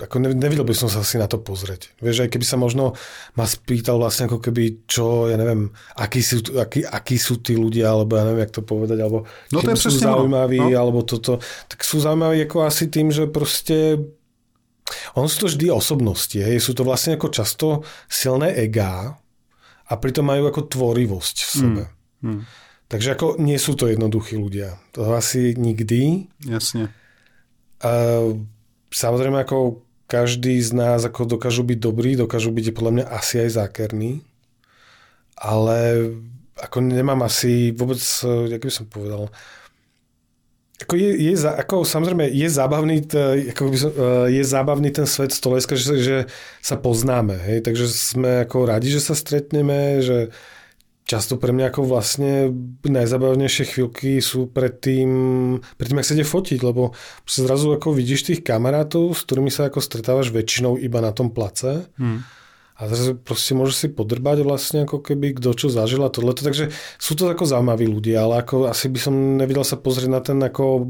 S2: ako nevidel by som sa asi na to pozrieť. Vieš, aj keby sa možno ma spýtal vlastne ako keby, čo, ja neviem, akí sú, akí, akí sú tí ľudia, alebo ja neviem, jak to povedať, alebo
S1: no to je
S2: sú zaujímaví, no. alebo toto. Tak sú zaujímaví ako asi tým, že proste on sú to vždy osobnosti, hej. sú to vlastne ako často silné egá a pritom majú ako tvorivosť v sebe. Hmm. Hmm. Takže ako nie sú to jednoduchí ľudia. To asi nikdy.
S1: Jasne.
S2: Uh, samozrejme ako každý z nás ako dokážu byť dobrý, dokážu byť podľa mňa asi aj zákerný, ale ako nemám asi vôbec, jak by som povedal, ako je, je, ako samozrejme je zábavný, ako by som, je zábavný ten svet stoleska, že, že sa poznáme, hej, takže sme ako radi, že sa stretneme, že často pre mňa ako vlastne najzabavnejšie chvíľky sú pred tým, pred tým, ak sa ide fotiť, lebo sa zrazu ako vidíš tých kamarátov, s ktorými sa ako stretávaš väčšinou iba na tom place. Hmm. A zrazu proste môžeš si podrbať vlastne ako keby kto čo zažil a tohleto. Takže sú to ako zaujímaví ľudia, ale ako asi by som nevedel sa pozrieť na ten ako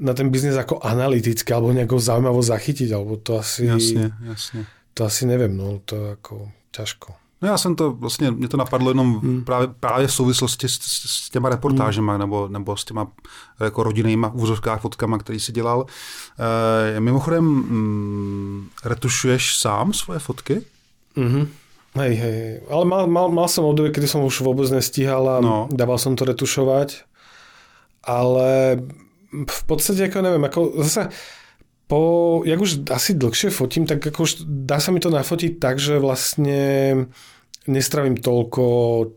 S2: na ten biznis ako analyticky alebo nejako zaujímavo zachytiť, alebo to asi...
S1: Jasne, jasne.
S2: To asi neviem, no to ako ťažko.
S1: No já jsem to vlastně, mě to napadlo jenom hmm. právě, právě v souvislosti s, s těma reportážema hmm. nebo, nebo s těma jako rodinnýma úzovkách fotkama, který si dělal. E, mimochodem, mm, retušuješ sám svoje fotky?
S2: Mm-hmm. Hej, hej, ale mal, mal, mal som obdobie, kedy som už vôbec nestíhal a no. dával som to retušovať. Ale v podstate, ako neviem, ako zase po, jak už asi dlhšie fotím, tak ako už dá sa mi to nafotiť tak, že vlastne nestravím toľko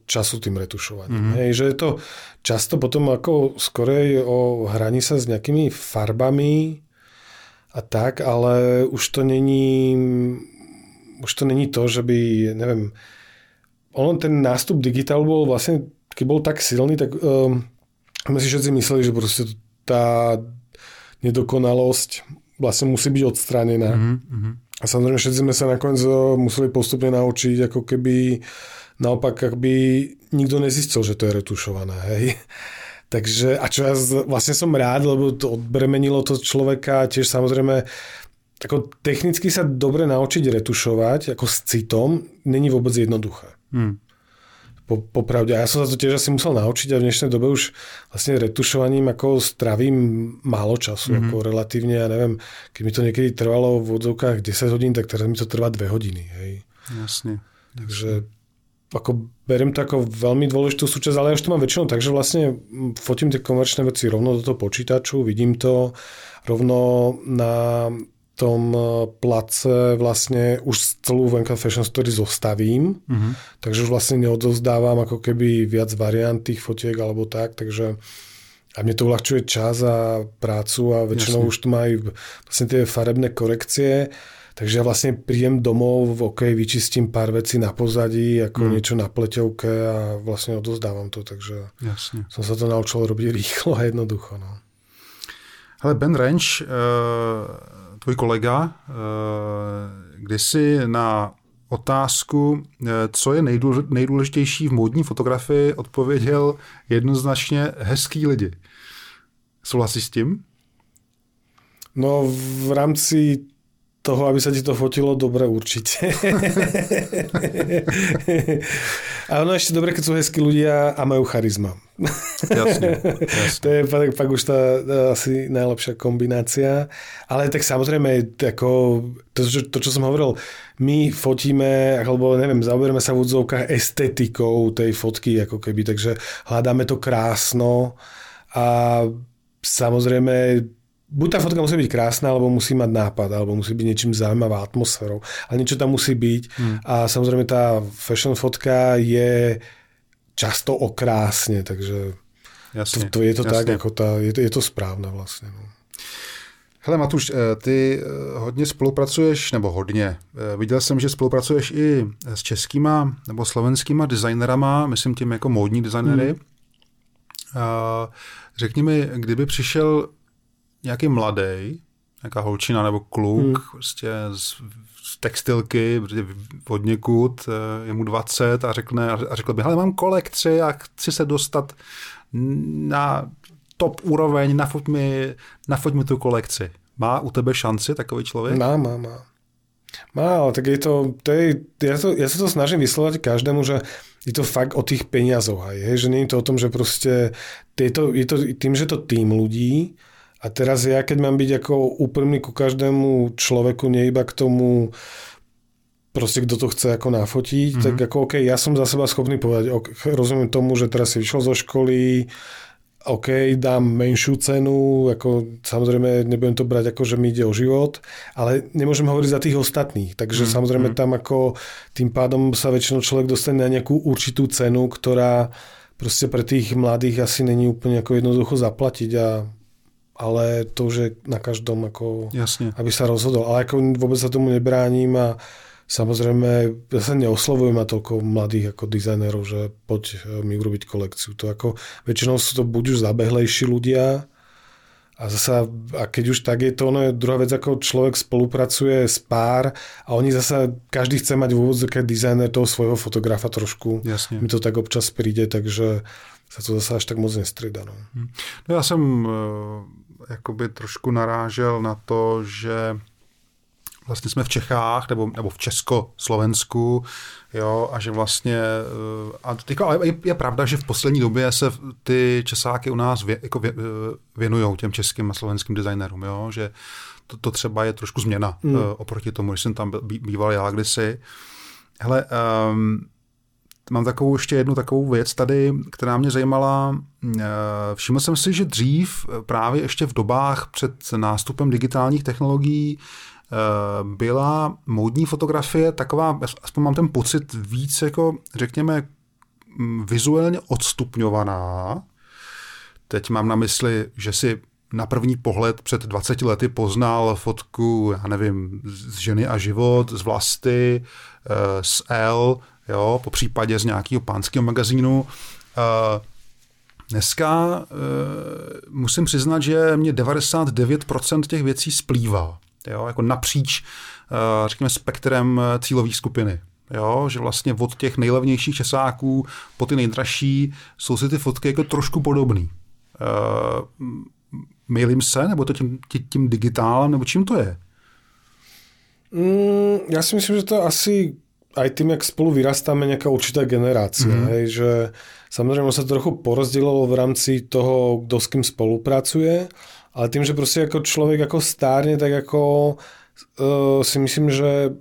S2: času tým retušovaním. Mm-hmm. Hej, že je to často potom ako skorej o hraní sa s nejakými farbami a tak, ale už to není už to není to, že by, neviem, on ten nástup digitálu bol vlastne, keď bol tak silný, tak um, my si všetci mysleli, že proste tá nedokonalosť vlastne musí byť odstránená. Mm-hmm. A samozrejme všetci sme sa nakoniec eh, museli postupne naučiť, ako keby naopak, by nikto nezistil, že to je retušované. Hej. Takže, a čo ja vlastne som rád, lebo to odbremenilo to človeka, tiež samozrejme ako technicky sa dobre naučiť retušovať, ako s citom, není vôbec jednoduché. Hmm po, popravde. A ja som sa to tiež asi musel naučiť a v dnešnej dobe už vlastne retušovaním ako stravím málo času, mm-hmm. ako relatívne, ja neviem, keď mi to niekedy trvalo v odzovkách 10 hodín, tak teraz mi to trvá 2 hodiny. Hej.
S1: Jasne.
S2: Takže ako beriem to ako veľmi dôležitú súčasť, ale ja už to mám väčšinou tak, že vlastne fotím tie komerčné veci rovno do toho počítaču, vidím to rovno na tom eh, place vlastne už celú Venka Fashion Story zostavím, mm-hmm. takže už vlastne neodozdávam ako keby viac variant tých fotiek alebo tak, takže a mne to uľahčuje čas a prácu a väčšinou Jasne. už tu majú vlastne tie farebné korekcie, Takže ja vlastne prídem domov, OK, vyčistím pár vecí na pozadí, ako mm. niečo na pleťovke a vlastne odozdávam to, takže Jasne. som sa to naučil robiť rýchlo a jednoducho. No.
S1: Hele, Ben Ranch, uh, tvůj kolega, uh, kdysi na otázku, uh, co je nejdůležitější v módní fotografii, odpověděl jednoznačně hezký lidi. Souhlasíš s tím?
S2: No v rámci toho, aby sa ti to fotilo dobre určite. a ono ešte dobre, keď sú hezkí ľudia a majú charizma.
S1: Jasne, jasne.
S2: to je pak, pak už tá, tá asi najlepšia kombinácia. Ale tak samozrejme, ako, to, čo, to, čo som hovoril, my fotíme, alebo neviem, zaoberieme sa v údzovkách estetikou tej fotky, ako keby, takže hľadáme to krásno a samozrejme buď tá fotka musí byť krásna, alebo musí mať nápad, alebo musí byť niečím zaujímavá atmosférou. Ale niečo tam musí byť. Hmm. A samozrejme tá fashion fotka je často okrásne, takže jasne, to, to je to jasne. tak, ako tá, je, to, je to správne vlastne. No.
S1: Hele Matuš, eh, ty eh, hodně spolupracuješ, nebo hodně, eh, viděl jsem, že spolupracuješ i s českýma nebo slovenskýma designerama, myslím tím jako módní designery. Hmm. Řekni mi, kdyby přišel nějaký mladý, nějaká holčina nebo kluk, hmm. prostě z, z textilky, prostě od někud, eh, je mu 20 a, řekne, a řekl by, hele, mám kolekci a chci se dostat na top úroveň, nafoť mi, nafoť mi tu kolekci. Má u tebe šanci takový člověk?
S2: Má, má, má. Má, ale tak je to, to je, ja, to, ja sa to snažím vyslovať každému, že je to fakt o tých peniazoch aj, hej, že nie je to o tom, že proste je to, je to tým, že to tým ľudí, a teraz ja, keď mám byť ako úprimný ku každému človeku, nie iba k tomu, proste kto to chce ako nafotiť, mm-hmm. tak ako OK, ja som za seba schopný povedať, okay, rozumiem tomu, že teraz si vyšiel zo školy, OK, dám menšiu cenu, ako samozrejme nebudem to brať ako, že mi ide o život, ale nemôžem hovoriť za tých ostatných. Takže mm, samozrejme mm. tam ako tým pádom sa väčšinou človek dostane na nejakú určitú cenu, ktorá proste pre tých mladých asi není úplne ako jednoducho zaplatiť a ale to už je na každom, ako,
S1: Jasne.
S2: aby sa rozhodol. Ale ako vôbec sa tomu nebránim a samozrejme, ja sa neoslovujem na toľko mladých ako dizajnerov, že poď e, mi urobiť kolekciu. To ako, väčšinou sú to buď už zabehlejší ľudia, a zasa, a keď už tak je to, ono je druhá vec, ako človek spolupracuje s pár a oni zasa, každý chce mať v úvodzke dizajner toho svojho fotografa trošku.
S1: Jasne.
S2: Mi to tak občas príde, takže sa to zase až tak moc nestrieda. No.
S1: Hm. no ja som jakoby trošku narážel na to, že vlastně jsme v Čechách nebo, nebo v Česko-Slovensku, jo, a že vlastně, eh, a teďka, je, je, pravda, že v poslední době se ty Česáky u nás vě, jako vě, eh, věnují těm českým a slovenským designérům, jo, že to, to třeba je trošku změna mm. oproti tomu, když jsem tam býval já kdysi. Hele, um, Mám takovou ještě jednu takovou věc tady, která mě zajímala. Eh, všiml jsem si, že dřív, eh, právě ještě v dobách před nástupem digitálních technologií, eh, byla módní fotografie taková, aspoň mám ten pocit, víc jako, řekněme, mm, vizuálně odstupňovaná. Teď mám na mysli, že si na první pohled před 20 lety poznal fotku, já nevím, z ženy a život, z vlasty, z L, jo, po případě z nějakého pánského magazínu. Dneska uh, musím přiznat, že mě 99% těch věcí splývá. Jo, jako napříč, uh, řekněme, spektrem cílové skupiny. Jo, že vlastně od těch nejlevnějších česáků po ty nejdražší jsou si ty fotky jako trošku podobný. Uh, Mýlím se, nebo to tím, tím digitálem, nebo čím to je?
S2: Mm, já si myslím, že to asi aj tým, jak spolu vyrastáme, nejaká určitá generácia. Mm. Hej, že samozrejme sa to trochu porozdielilo v rámci toho, kto s kým spolupracuje, ale tým, že proste ako človek ako stárne, tak ako uh, si myslím, že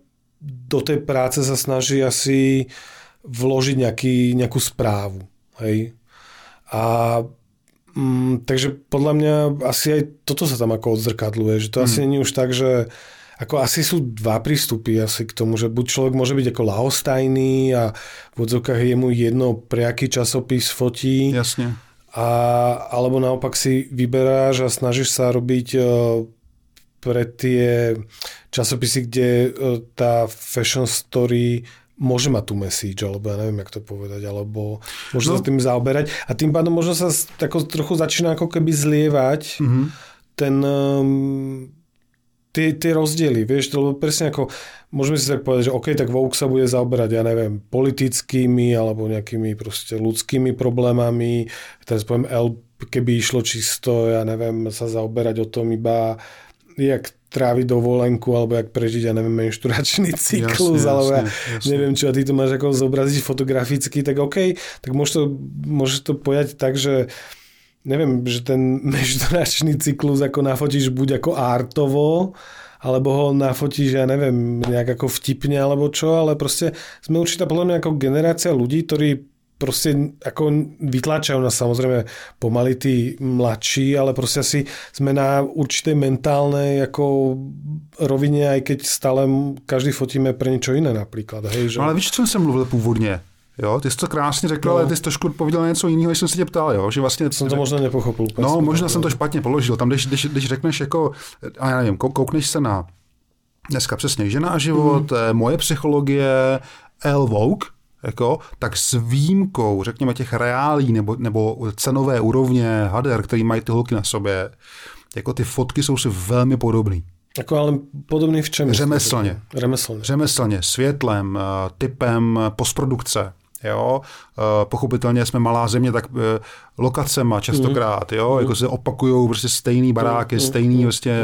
S2: do tej práce sa snaží asi vložiť nejaký, nejakú správu. Hej. A mm, takže podľa mňa asi aj toto sa tam ako odzrkadluje, že to mm. asi není už tak, že ako asi sú dva prístupy asi k tomu, že buď človek môže byť ako lahostajný a v odzokách je mu jedno, pre aký časopis fotí.
S1: Jasne.
S2: A, alebo naopak si vyberáš a snažíš sa robiť uh, pre tie časopisy, kde e, tá fashion story môže mať tú message, alebo ja neviem, jak to povedať, alebo môže no. sa tým zaoberať. A tým pádom možno sa tako, trochu začína ako keby zlievať mm-hmm. ten, um, tie, tie rozdiely, vieš, lebo presne ako môžeme si tak povedať, že OK, tak Vogue sa bude zaoberať, ja neviem, politickými alebo nejakými proste ľudskými problémami. Teraz poviem L, keby išlo čisto, ja neviem, sa zaoberať o tom iba jak tráviť dovolenku, alebo jak prežiť, ja neviem, menšturačný cyklus, jasne, alebo ja jasne. neviem, čo a ty to máš ako zobraziť fotograficky, tak OK, tak môžeš to, môžeš to pojať tak, že neviem, že ten menšturačný cyklus ako nafotíš buď ako artovo, alebo ho nafotíš, ja neviem, nejak ako vtipne alebo čo, ale proste sme určitá podľa mňa ako generácia ľudí, ktorí proste ako vytláčajú nás samozrejme pomaly tí mladší, ale proste asi sme na určitej mentálnej ako rovine, aj keď stále každý fotíme pre niečo iné napríklad. Hej, že...
S1: No ale víš, čo jsem mluvil původně? Jo, ty jsi to krásně řekl, no. ale ty jsi trošku pověděl něco jiného, než jsem se tě ptal, jo, že vlastně...
S2: Jsem to možná nepochopil.
S1: No, možná jsem to špatně položil. Tam, když, když, když řekneš jako, a já nevím, koukneš se na dneska přesně žena a život, mm. moje psychologie, L. Vogue, jako, tak s výjimkou, řekněme, těch reálí nebo, nebo cenové úrovně hader, který mají ty holky na sobě, jako ty fotky jsou si velmi podobné.
S2: Jako ale podobný v čem?
S1: Řemeslně.
S2: Řemeslně.
S1: Řemeslně, světlem, eh, typem postprodukce. Jo? Eh, pochopitelně jsme malá země, tak eh, lokacema častokrát, jo? Mm. jako se opakují prostě stejný baráky, mm. stejný vlastně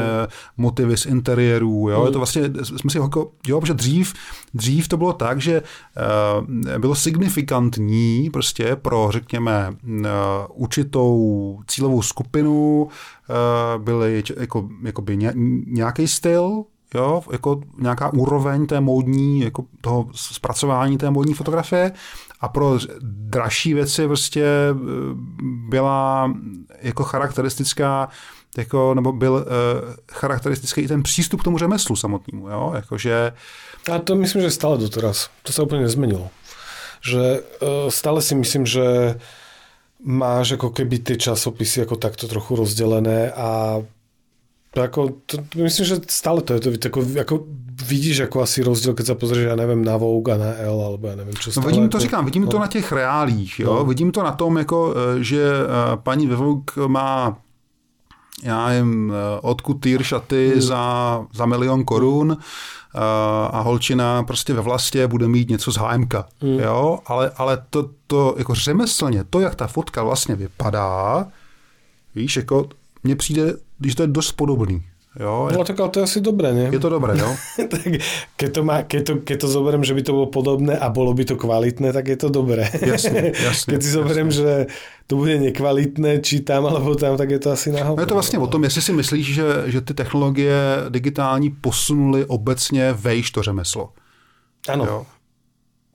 S1: motivy z interiérů, jo? Je to vlastně, jsme si jako, jo, protože dřív, dřív to bylo tak, že uh, bylo signifikantní prostě pro, řekněme, určitou cílovou skupinu byly jako, jakoby nějaký styl, jo, jako nějaká úroveň té módní, jako toho zpracování té módní fotografie a pro dražší věci prostě eh, byla jako charakteristická jako, nebo byl uh, charakteristický i ten přístup k tomu řemeslu samotnému, jo, jakože...
S2: A to myslím, že stále doteraz. To sa úplne nezmenilo. Že uh, stále si myslím, že máš ako keby tie časopisy ako takto trochu rozdelené a ako, to, myslím, že stále to je to, ako, ako vidíš ako asi rozdiel, keď sa pozrieš, ja neviem, na Vogue a na L, alebo ja neviem, čo
S1: stále. No vidím to, ako, říkám, vidím no. to na těch reálích, jo? No. vidím to na tom, jako, e, že e, paní ve Vogue má já nevím, e, odkud týr šaty hmm. za, za milion korun a holčina prostě ve vlastě bude mít něco z HMK, hmm. jo, ale, ale to, to jako řemeslně, to, jak ta fotka vlastně vypadá, víš, jako mně přijde když to je dosť podobný. Jo?
S2: No tak ale to je asi dobré, nie?
S1: Je to dobré, jo?
S2: tak keď to, má, keď, to, keď to zoberiem, že by to bolo podobné a bolo by to kvalitné, tak je to dobré.
S1: Jasne, jasne.
S2: keď si zoberiem, jasne. že to bude nekvalitné, či tam alebo tam, tak je to asi náhodou.
S1: No je to vlastně o tom, jestli si myslíš, že, že ty technologie digitální posunuly obecně vejš to řemeslo.
S2: Ano. Jo?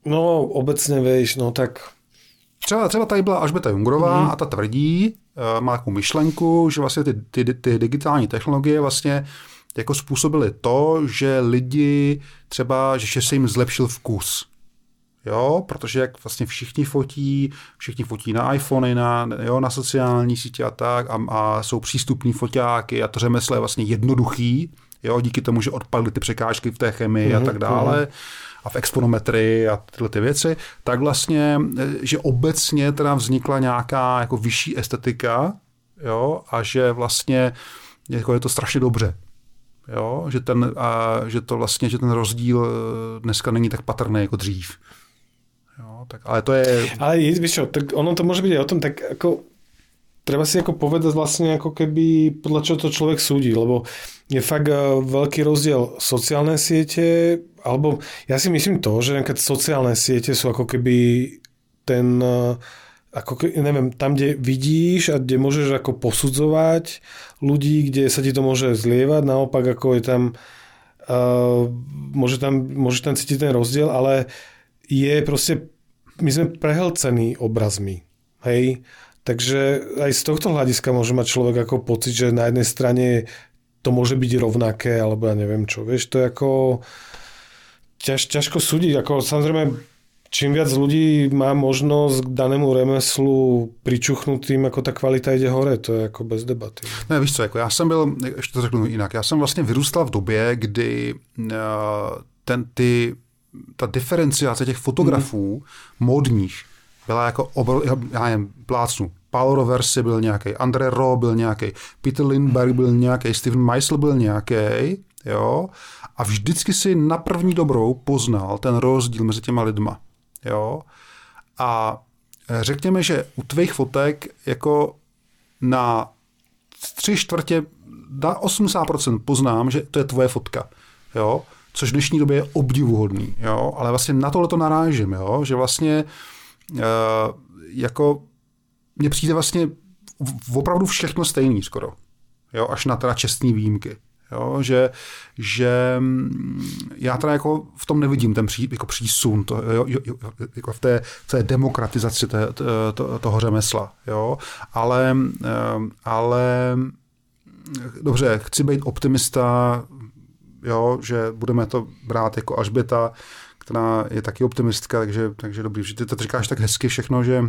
S2: No, obecně vejš, no tak...
S1: Třeba, třeba tady byla Ažbeta Jungrová mm. a ta tvrdí, Eh, má takovou myšlenku, že vlastně ty, ty, ty digitální technologie vlastně jako způsobily to, že lidi třeba, že se jim zlepšil vkus. Jo, protože jak vlastně všichni fotí, všichni fotí na iPhony, na, jo, na sociální sítě a tak a, a jsou přístupní foťáky a to řemeslo je vlastně jednoduchý, jo, díky tomu, že odpadly ty překážky v té chemii mm-hmm, a mhm, tak dále. Mm-hmm a v exponometrii a tyhle ty věci, tak vlastně, eh, že obecně teda vznikla nějaká jako vyšší estetika, jo, a že vlastně jako je to strašně dobře. Jo, že, ten, a že to vlastně, že ten rozdíl eh, dneska není tak patrný jako dřív. Jo, tak, ale to je...
S2: Ale víš čo, tak ono to byť aj o tom, tak ako treba si ako povedať vlastne ako keby podľa čoho to človek súdi, lebo je fakt eh, veľký rozdiel sociálne siete, alebo ja si myslím to, že keď sociálne siete sú ako keby ten, eh, ako ke, neviem, tam, kde vidíš a kde môžeš ako posudzovať ľudí, kde sa ti to môže zlievať, naopak ako je tam, uh, môže tam, môže tam cítiť ten rozdiel, ale je proste, my sme prehlcení obrazmi, hej, Takže aj z tohto hľadiska môže mať človek ako pocit, že na jednej strane to môže byť rovnaké, alebo ja neviem čo. Vieš, to je ako ťaž, ťažko súdiť. Ako, samozrejme, čím viac ľudí má možnosť k danému remeslu pričuchnutým, ako ta kvalita jde hore, to je jako bez debaty.
S1: Ne, víš co, jako já jsem byl, ještě to řeknu jinak, já jsem vlastně vyrůstal v době, kdy uh, ten, ty, ta diferenciace těch fotografů mm. modních byla jako obr, já nevím, plácnu, Paul Roversi byl nějaký, André Ro byl nějaký, Peter Lindbergh byl nějaký, Steven Meisel byl nějaký, jo, a vždycky si na první dobrou poznal ten rozdíl mezi těma lidma, jo, a řekněme, že u tvých fotek jako na tři čtvrtě, na 80% poznám, že to je tvoje fotka, jo, což v dnešní době je obdivuhodný, jo, ale vlastně na tohle to narážím, jo, že vlastně uh, jako mně přijde vlastně opravdu všechno stejný skoro. Jo, až na teda čestní výjimky. Jo, že, že mm, já teda jako v tom nevidím ten pří, jako přísun to, jo, jo, jako v té, v té demokratizaci té, to, toho řemesla. Jo, ale, eh, ale dobře, chci být optimista, jo, že budeme to brát jako Alžběta, která je taky optimistka, takže, takže dobrý. Že ty to říkáš tak hezky všechno, že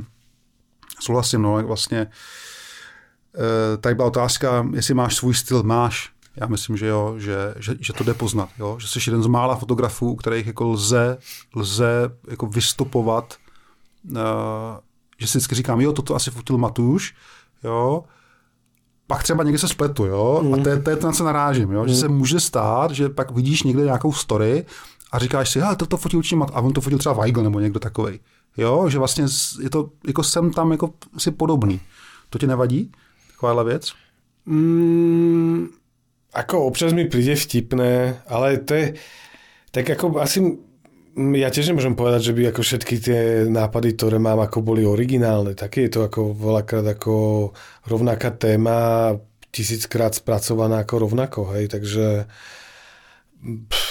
S1: souhlasím, no, vlastně e, tady byla otázka, jestli máš svůj styl, máš. Já myslím, že jo, že, že, že to jde poznat, jo? že jsi jeden z mála fotografů, u kterých jako lze, lze jako vystupovat, uh, že si vždycky říkám, jo, toto asi fotil Matuš, jo, pak třeba někde se spletu, jo, mm. a to je, to je to, na co narážím, jo, mm. že se může stát, že pak vidíš někde nějakou story a říkáš si, hele, toto fotil určitě Mat, a on to fotil třeba Weigl nebo někdo takový. Jo, že vlastně je to, jako jsem tam jako si podobný. To ti nevadí? Takováhle věc?
S2: Mm, ako občas mi príde vtipné, ale to je, tak ako asi ja tiež nemôžem povedať, že by ako všetky tie nápady, ktoré mám, ako boli originálne. Také je to ako veľakrát ako rovnaká téma, tisíckrát spracovaná ako rovnako, hej, takže
S1: pff,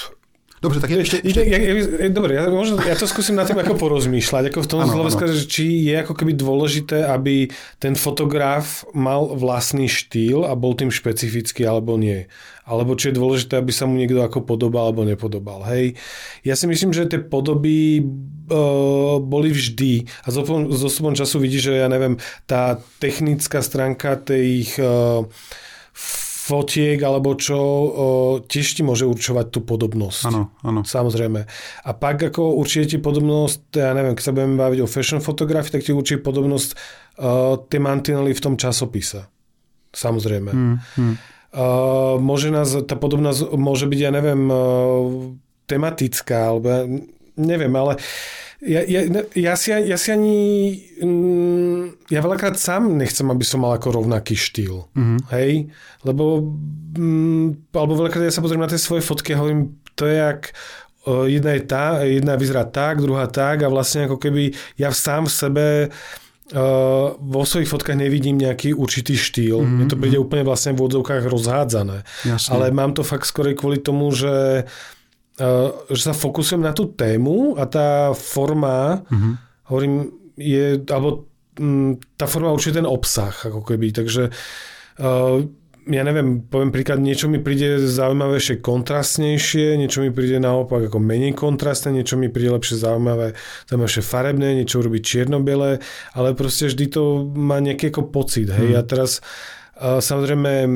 S1: Dobře, tak ešte...
S2: ešte... Ja, ja, dobre, ja, možno, ja to skúsim na tým ako porozmýšľať, ako v tom hľadiska, že či je ako keby dôležité, aby ten fotograf mal vlastný štýl a bol tým špecifický alebo nie. Alebo či je dôležité, aby sa mu niekto ako podobal alebo nepodobal. Hej. Ja si myslím, že tie podoby uh, boli vždy a z osobom času vidíš, že ja neviem, tá technická stránka tých uh, fotiek alebo čo, o, tiež ti môže určovať tú podobnosť.
S1: Áno, áno.
S2: Samozrejme. A pak ako určite ti podobnosť, ja neviem, keď sa budeme baviť o fashion fotografii, tak ti určite podobnosť o, tie mantinely v tom časopise. Samozrejme. Hmm, hmm. O, môže nás, tá podobnosť môže byť, ja neviem, o, tematická, alebo neviem, ale ja, ja, ja, si, ja si ani... Mm, ja veľakrát sám nechcem, aby som mal ako rovnaký štýl. Mm-hmm. Hej? Lebo... Mm, alebo veľakrát ja sa pozriem na tie svoje fotky a hovorím, to je jak... Jedna je tá, jedna vyzerá tak, druhá tak a vlastne ako keby ja sám v sebe Uh, vo svojich fotkách nevidím nejaký určitý štýl. Mm-hmm. Mne to príde úplne vlastne v odzovkách rozhádzané. Jasne. Ale mám to fakt skôr kvôli tomu, že uh, že sa fokusujem na tú tému a tá forma, mm-hmm. hovorím, je, alebo tá forma určite ten obsah, ako keby. Takže ja neviem, poviem príklad, niečo mi príde zaujímavejšie kontrastnejšie, niečo mi príde naopak ako menej kontrastné, niečo mi príde lepšie zaujímavé, zaujímavšie farebné, niečo urobiť čierno-biele, ale proste vždy to má nejaký ako pocit. Hej, mm. a teraz Samozrejme,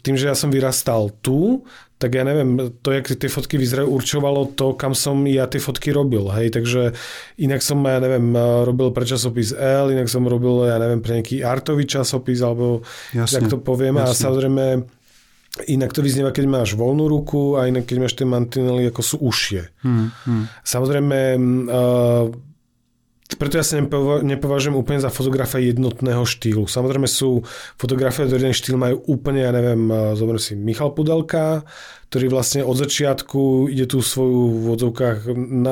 S2: tým, že ja som vyrastal tu, tak ja neviem, to, jak tie fotky vyzerajú, určovalo to, kam som ja tie fotky robil, hej, takže inak som, ja neviem, robil pre časopis L, inak som robil, ja neviem, pre nejaký artový časopis, alebo jasne, tak to poviem, jasne. a samozrejme Inak to vyznieva, keď máš voľnú ruku a inak keď máš tie mantinely, ako sú užšie. Hmm, hmm. Samozrejme, uh, preto ja sa nepovažujem úplne za fotografa jednotného štýlu. Samozrejme sú fotografie, ktoré jeden štýl majú úplne, ja neviem, zoberiem si Michal Pudelka, ktorý vlastne od začiatku ide tú svoju v odzovkách,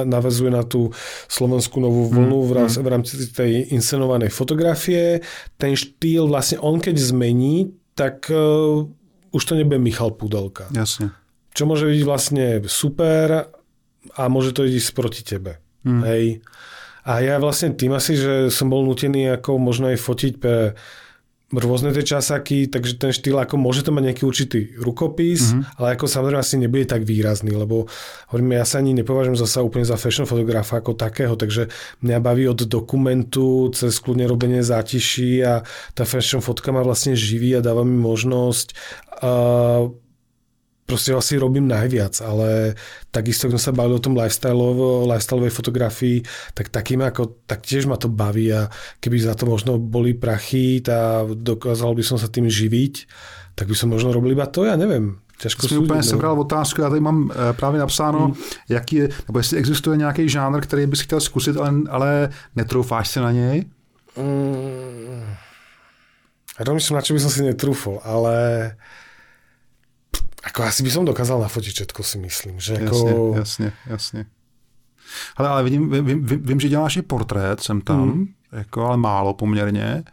S2: navezuje na tú slovenskú novú mm, vlnu v, rámci, mm. v rámci tej inscenovanej fotografie. Ten štýl vlastne on keď zmení, tak uh, už to nebude Michal Pudelka.
S1: Jasne.
S2: Čo môže byť vlastne super a môže to ísť proti tebe. Mm. Hej. A ja vlastne tým asi, že som bol nutený ako možno aj fotiť pre rôzne tie časaky, takže ten štýl ako môže to mať nejaký určitý rukopis, mm-hmm. ale ako samozrejme asi nebude tak výrazný, lebo hovorím, ja sa ani nepovažujem zasa úplne za fashion fotografa ako takého, takže mňa baví od dokumentu cez kľudne robenie zátiší a tá fashion fotka ma vlastne živí a dáva mi možnosť uh, proste asi robím najviac, ale takisto, keď sa bavili o tom lifestyleovej fotografii, tak takým ako, tak tiež ma to baví a keby za to možno boli prachy a dokázal by som sa tým živiť, tak by som možno robil iba to, ja neviem.
S1: Těžko Jsi úplně sebral otázku, já tady mám eh, právě napsáno, hmm. jaký je, nebo jestli existuje nějaký žánr, který bys chtěl zkusit, ale, ale netroufáš se na něj? Mm.
S2: Ja rozmýšľam, na čo by som si netrúfol, ale ako asi by som dokázal nafotiť všetko, si myslím. Že
S1: ako... Jasně, jasně, jasně. Ale, vidím, vím, vím, vím, že děláš i portrét, jsem tam, mm. jako, ale málo poměrně.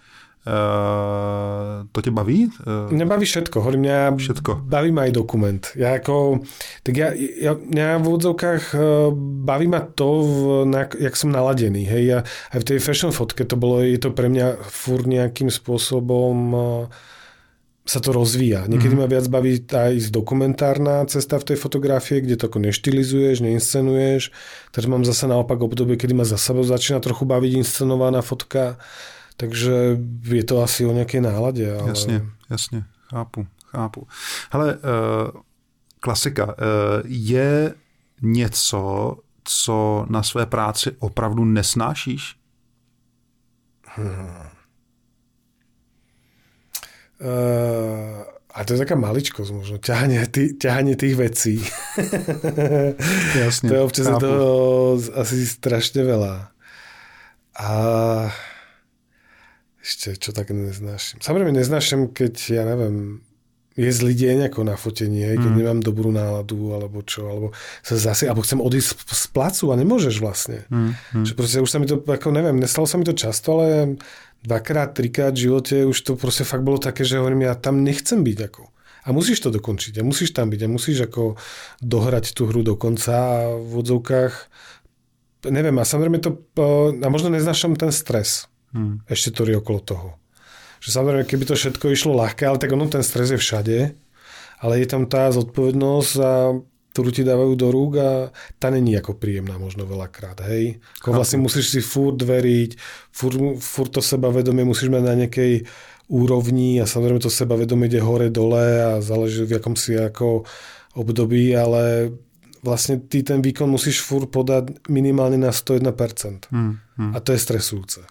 S1: Uh, to tě baví?
S2: Uh, mňa baví všetko. Hovorím, mňa všetko. baví ma aj dokument. Ja ako, tak ja, ja, mňa v úvodzovkách uh, baví ma to, v, na, jak som naladený. Hej. Ja, aj v tej fashion fotke to bolo, je to pre mňa furt nejakým spôsobom uh, sa to rozvíja. Niekedy mm. ma viac baví aj dokumentárna cesta v tej fotografie, kde to ako neštilizuješ, neinscenuješ. Teraz mám zase naopak obdobie, kedy ma zase začína trochu baviť inscenovaná fotka. Takže je to asi o nejakej nálade. Ale...
S1: Jasne, jasne. Chápu, chápu. Hele, uh, klasika. Uh, je něco, co na své práci opravdu nesnášíš? Hmm.
S2: Uh, a to je taká maličkosť možno, ťahanie, tý, ťahanie tých vecí. Jasne. to je občas to asi strašne veľa. A ešte, čo tak neznášam. Samozrejme neznášam, keď, ja neviem, je zlý deň ako na fotenie, keď mm. nemám dobrú náladu, alebo čo, alebo sa zase, alebo chcem odísť z placu a nemôžeš vlastne. Mm. Mm. Že proste už sa mi to, ako neviem, nestalo sa mi to často, ale dvakrát, trikrát v živote už to proste fakt bolo také, že hovorím, ja tam nechcem byť ako. A musíš to dokončiť a musíš tam byť a musíš ako dohrať tú hru do konca a v odzovkách neviem, a samozrejme to, a možno neznášam ten stres. Hmm. Ešte to okolo toho. Že samozrejme, keby to všetko išlo ľahké, ale tak ono ten stres je všade, ale je tam tá zodpovednosť a ktorú ti dávajú do rúk a tá není ako príjemná možno veľakrát, hej. Ako vlastne musíš si furt veriť, furt, furt to sebavedomie musíš mať na nejakej úrovni a samozrejme to sebavedomie ide hore, dole a záleží v akom si ako období, ale vlastne ty ten výkon musíš furt podať minimálne na 101%. Hmm, hmm. A to je stresujúce.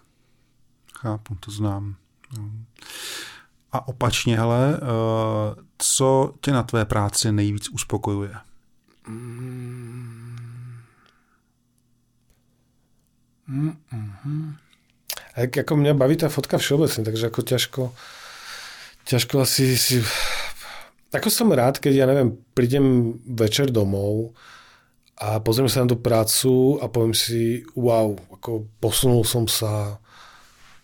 S1: Chápu, to znám. No. A opačně, hele, eh, co tě na tvé práci nejvíc uspokojuje?
S2: Mm-hmm. A ako mňa baví tá fotka všeobecne, takže ako ťažko, ťažko asi si... Ako som rád, keď ja neviem, prídem večer domov a pozriem sa na tú prácu a poviem si, wow, ako posunul som sa,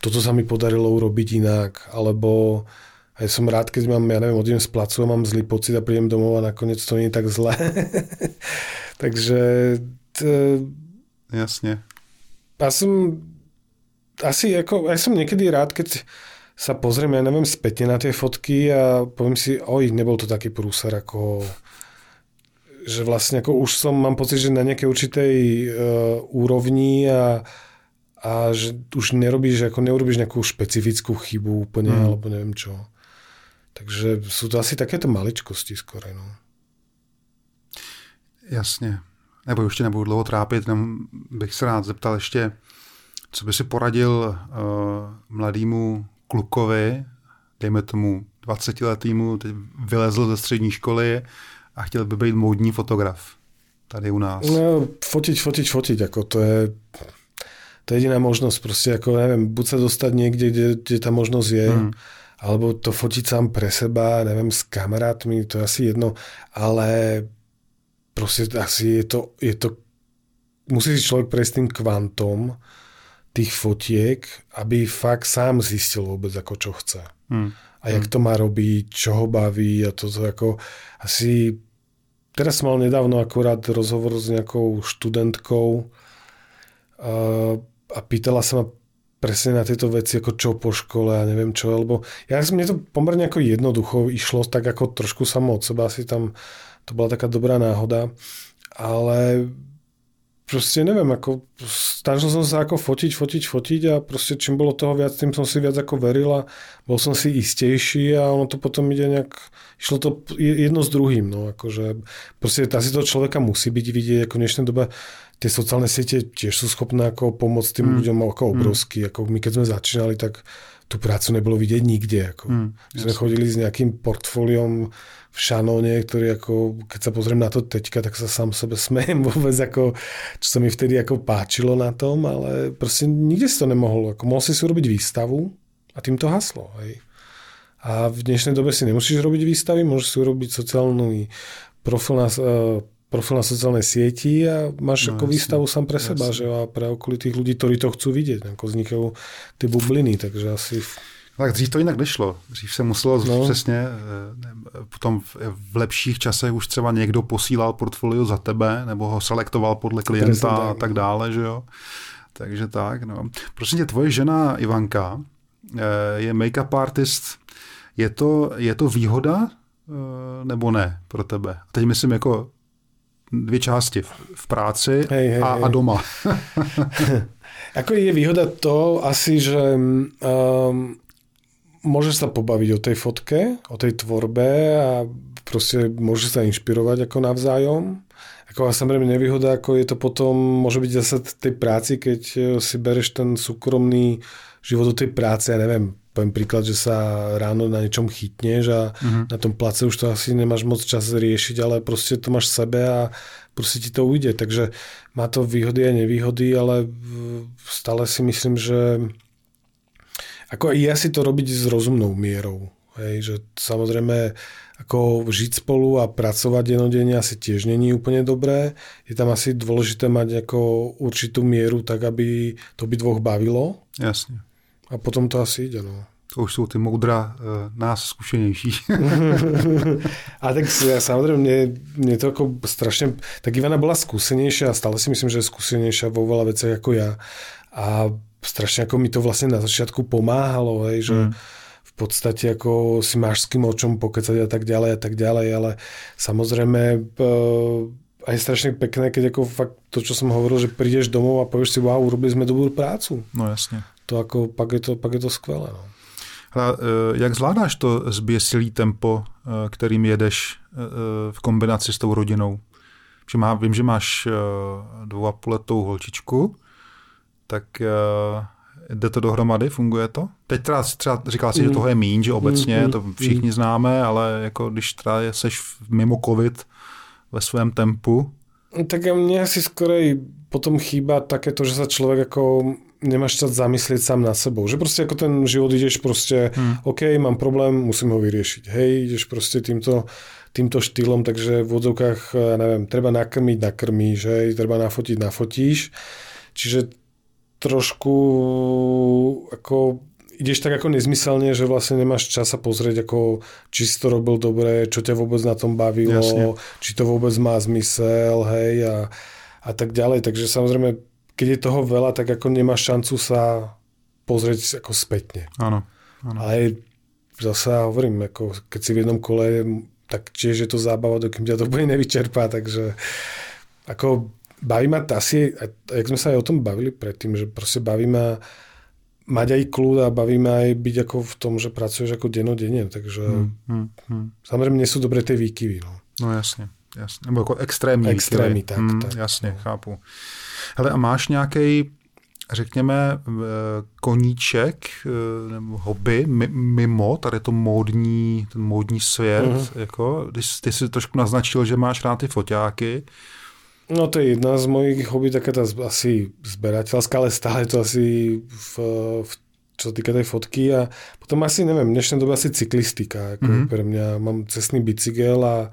S2: toto sa mi podarilo urobiť inak, alebo aj som rád, keď mám, ja neviem, odjdem z placu a mám zlý pocit a prídem domov a nakoniec to nie je tak zlé. Takže... T...
S1: Jasne.
S2: Ja som asi ako, ja som niekedy rád, keď sa pozriem, ja neviem, spätne na tie fotky a poviem si, oj, nebol to taký prúser, ako že vlastne ako už som, mám pocit, že na nejakej určitej uh, úrovni a, a že už nerobíš, ako neurobíš nejakú špecifickú chybu úplne, mm. alebo neviem čo. Takže sú to asi takéto maličkosti skoro. No.
S1: Jasně. Nebo ještě nebudu dlouho trápit, jenom bych se rád zeptal ještě, co by si poradil uh, mladému klukovi, dejme tomu 20 letýmu, teď vylezl ze střední školy a chtěl by být módní fotograf tady u nás.
S2: No, fotiť, fotiť, fotiť, ako to je to je jediná možnosť, proste ako, neviem, buď sa dostať niekde, kde, kde tá možnosť je, hmm alebo to fotiť sám pre seba, neviem, s kamarátmi, to je asi jedno, ale proste asi je to, je to musí si človek prejsť tým kvantom tých fotiek, aby fakt sám zistil vôbec, ako čo chce. Hmm. A jak hmm. to má robiť, čo ho baví a to, to ako asi teraz mal nedávno akurát rozhovor s nejakou študentkou a, a pýtala sa ma presne na tieto veci, ako čo po škole a neviem čo, lebo ja mne to pomerne ako jednoducho išlo, tak ako trošku samo od seba, asi tam to bola taká dobrá náhoda, ale proste neviem, ako snažil som sa ako fotiť, fotiť, fotiť a proste čím bolo toho viac, tým som si viac ako veril a bol som si istejší a ono to potom ide nejak, išlo to jedno s druhým, no akože proste asi toho človeka musí byť vidieť, ako v dnešnej dobe tie sociálne siete tiež sú schopné ako pomôcť tým mm. ľuďom ako obrovský, mm. ako my keď sme začínali, tak tú prácu nebolo vidieť nikde, ako mm, sme chodili s nejakým portfóliom v šanóne, ktorý ako, keď sa pozriem na to teďka, tak sa sám sebe smejem vôbec, ako, čo sa mi vtedy ako páčilo na tom, ale proste nikde si to nemohol. Ako, mohol si si urobiť výstavu a tým to haslo. Hej. A v dnešnej dobe si nemusíš robiť výstavy, môžeš si urobiť sociálny profil na, uh, profil na sociálnej sieti a máš no, ako jasne, výstavu sám pre seba, že a pre okolitých ľudí, ktorí to chcú vidieť, ako vznikajú tie bubliny, takže asi
S1: tak dřív to jinak nešlo. Dřív se muselo no. přesně, eh, potom v lepších časech už třeba někdo posílal portfolio za tebe, nebo ho selektoval podle klienta a tak dále, že jo. Takže tak, no. Prosím tě, tvoje žena Ivanka eh, je make-up artist. Je to, je to výhoda eh, nebo ne pro tebe? Teď myslím jako dvě části. V práci hej, hej, a, hej. a doma.
S2: Ako je výhoda to asi, že um, môžeš sa pobaviť o tej fotke, o tej tvorbe a proste môže sa inšpirovať ako navzájom. Ako a samozrejme nevýhoda, ako je to potom, môže byť zase tej práci, keď e, si bereš ten súkromný život do tej práce, ja neviem, poviem príklad, že sa ráno na niečom chytneš a uh-huh. na tom place už to asi nemáš moc čas riešiť, ale proste to máš v sebe a proste ti to ujde. Takže má to výhody a nevýhody, ale stále si myslím, že ako ja si to robiť s rozumnou mierou. Hej, že samozrejme ako žiť spolu a pracovať jednodenne asi tiež není úplne dobré. Je tam asi dôležité mať ako určitú mieru tak, aby to by dvoch bavilo.
S1: Jasne.
S2: A potom to asi ide, no.
S1: To už jsou ty moudra e, nás zkušenější.
S2: a tak ja, samozrejme, mne, mne to ako strašne... Tak Ivana bola skúsenejšia a stále si myslím, že je skúsenejšia vo veľa veciach ako ja. A strašne ako mi to vlastne na začiatku pomáhalo, hej, že mm. v podstate ako si máš s kým o čom pokecať a tak ďalej a tak ďalej, ale samozrejme e, aj strašne pekné, keď ako fakt to, čo som hovoril, že prídeš domov a povieš si, wow, urobili sme dobrú prácu.
S1: No jasne.
S2: To ako, pak je to, pak je to skvelé. No.
S1: Hra, e, jak zvládáš to zběsilý tempo, e, kterým jedeš v kombinaci s tou rodinou? Že má, vím, že máš dvou a půl letou holčičku, tak uh, jde to dohromady, funguje to? Teď teda, třeba říkal si, mm. že toho je míň, že obecně, mm, to mm, všichni mm. známe, ale jako když teda seš mimo covid ve svém tempu.
S2: Tak mne asi skorej potom chýba takéto, že sa človek ako nemáš čas zamyslieť sám na sebou. Že proste ako ten život ideš proste, hmm. OK, mám problém, musím ho vyriešiť. Hej, ideš proste týmto, týmto štýlom, takže v odzovkách, ja neviem, treba nakrmiť, nakrmíš, hej, treba nafotiť, nafotíš. Čiže trošku ako ideš tak ako nezmyselne, že vlastne nemáš čas sa pozrieť, ako, či si to robil dobre, čo ťa vôbec na tom bavilo, Jasne. či to vôbec má zmysel, hej, a, a tak ďalej. Takže samozrejme, keď je toho veľa, tak ako nemáš šancu sa pozrieť ako spätne.
S1: Áno. áno.
S2: Ale zase hovorím, ako keď si v jednom kole, tak tiež je to zábava, dokým ťa to bude nevyčerpá, takže ako baví ma asi, jak sme sa aj o tom bavili predtým, že proste baví ma mať aj kľud a baví ma aj byť ako v tom, že pracuješ ako denodenne, takže hmm, hmm, hmm. samozrejme nie sú dobré tie výkyvy. No,
S1: no jasne, jasne. Nebo ako extrémní
S2: Extrémy, tak, hmm, tak.
S1: Jasně, no. chápu. Hele, a máš nějaký řekněme, koníček eh, nebo hobby mimo tady to módní, ten módní svět, uh-huh. jako, ty, ty jsi trošku naznačil, že máš rád ty foťáky,
S2: No to je jedna z mojich hobby, taká tá asi zberateľská, ale stále to asi v, v čo sa týka tej fotky a potom asi, neviem, v dnešnej dobe asi cyklistika, ako mm-hmm. pre mňa, mám cestný bicykel a,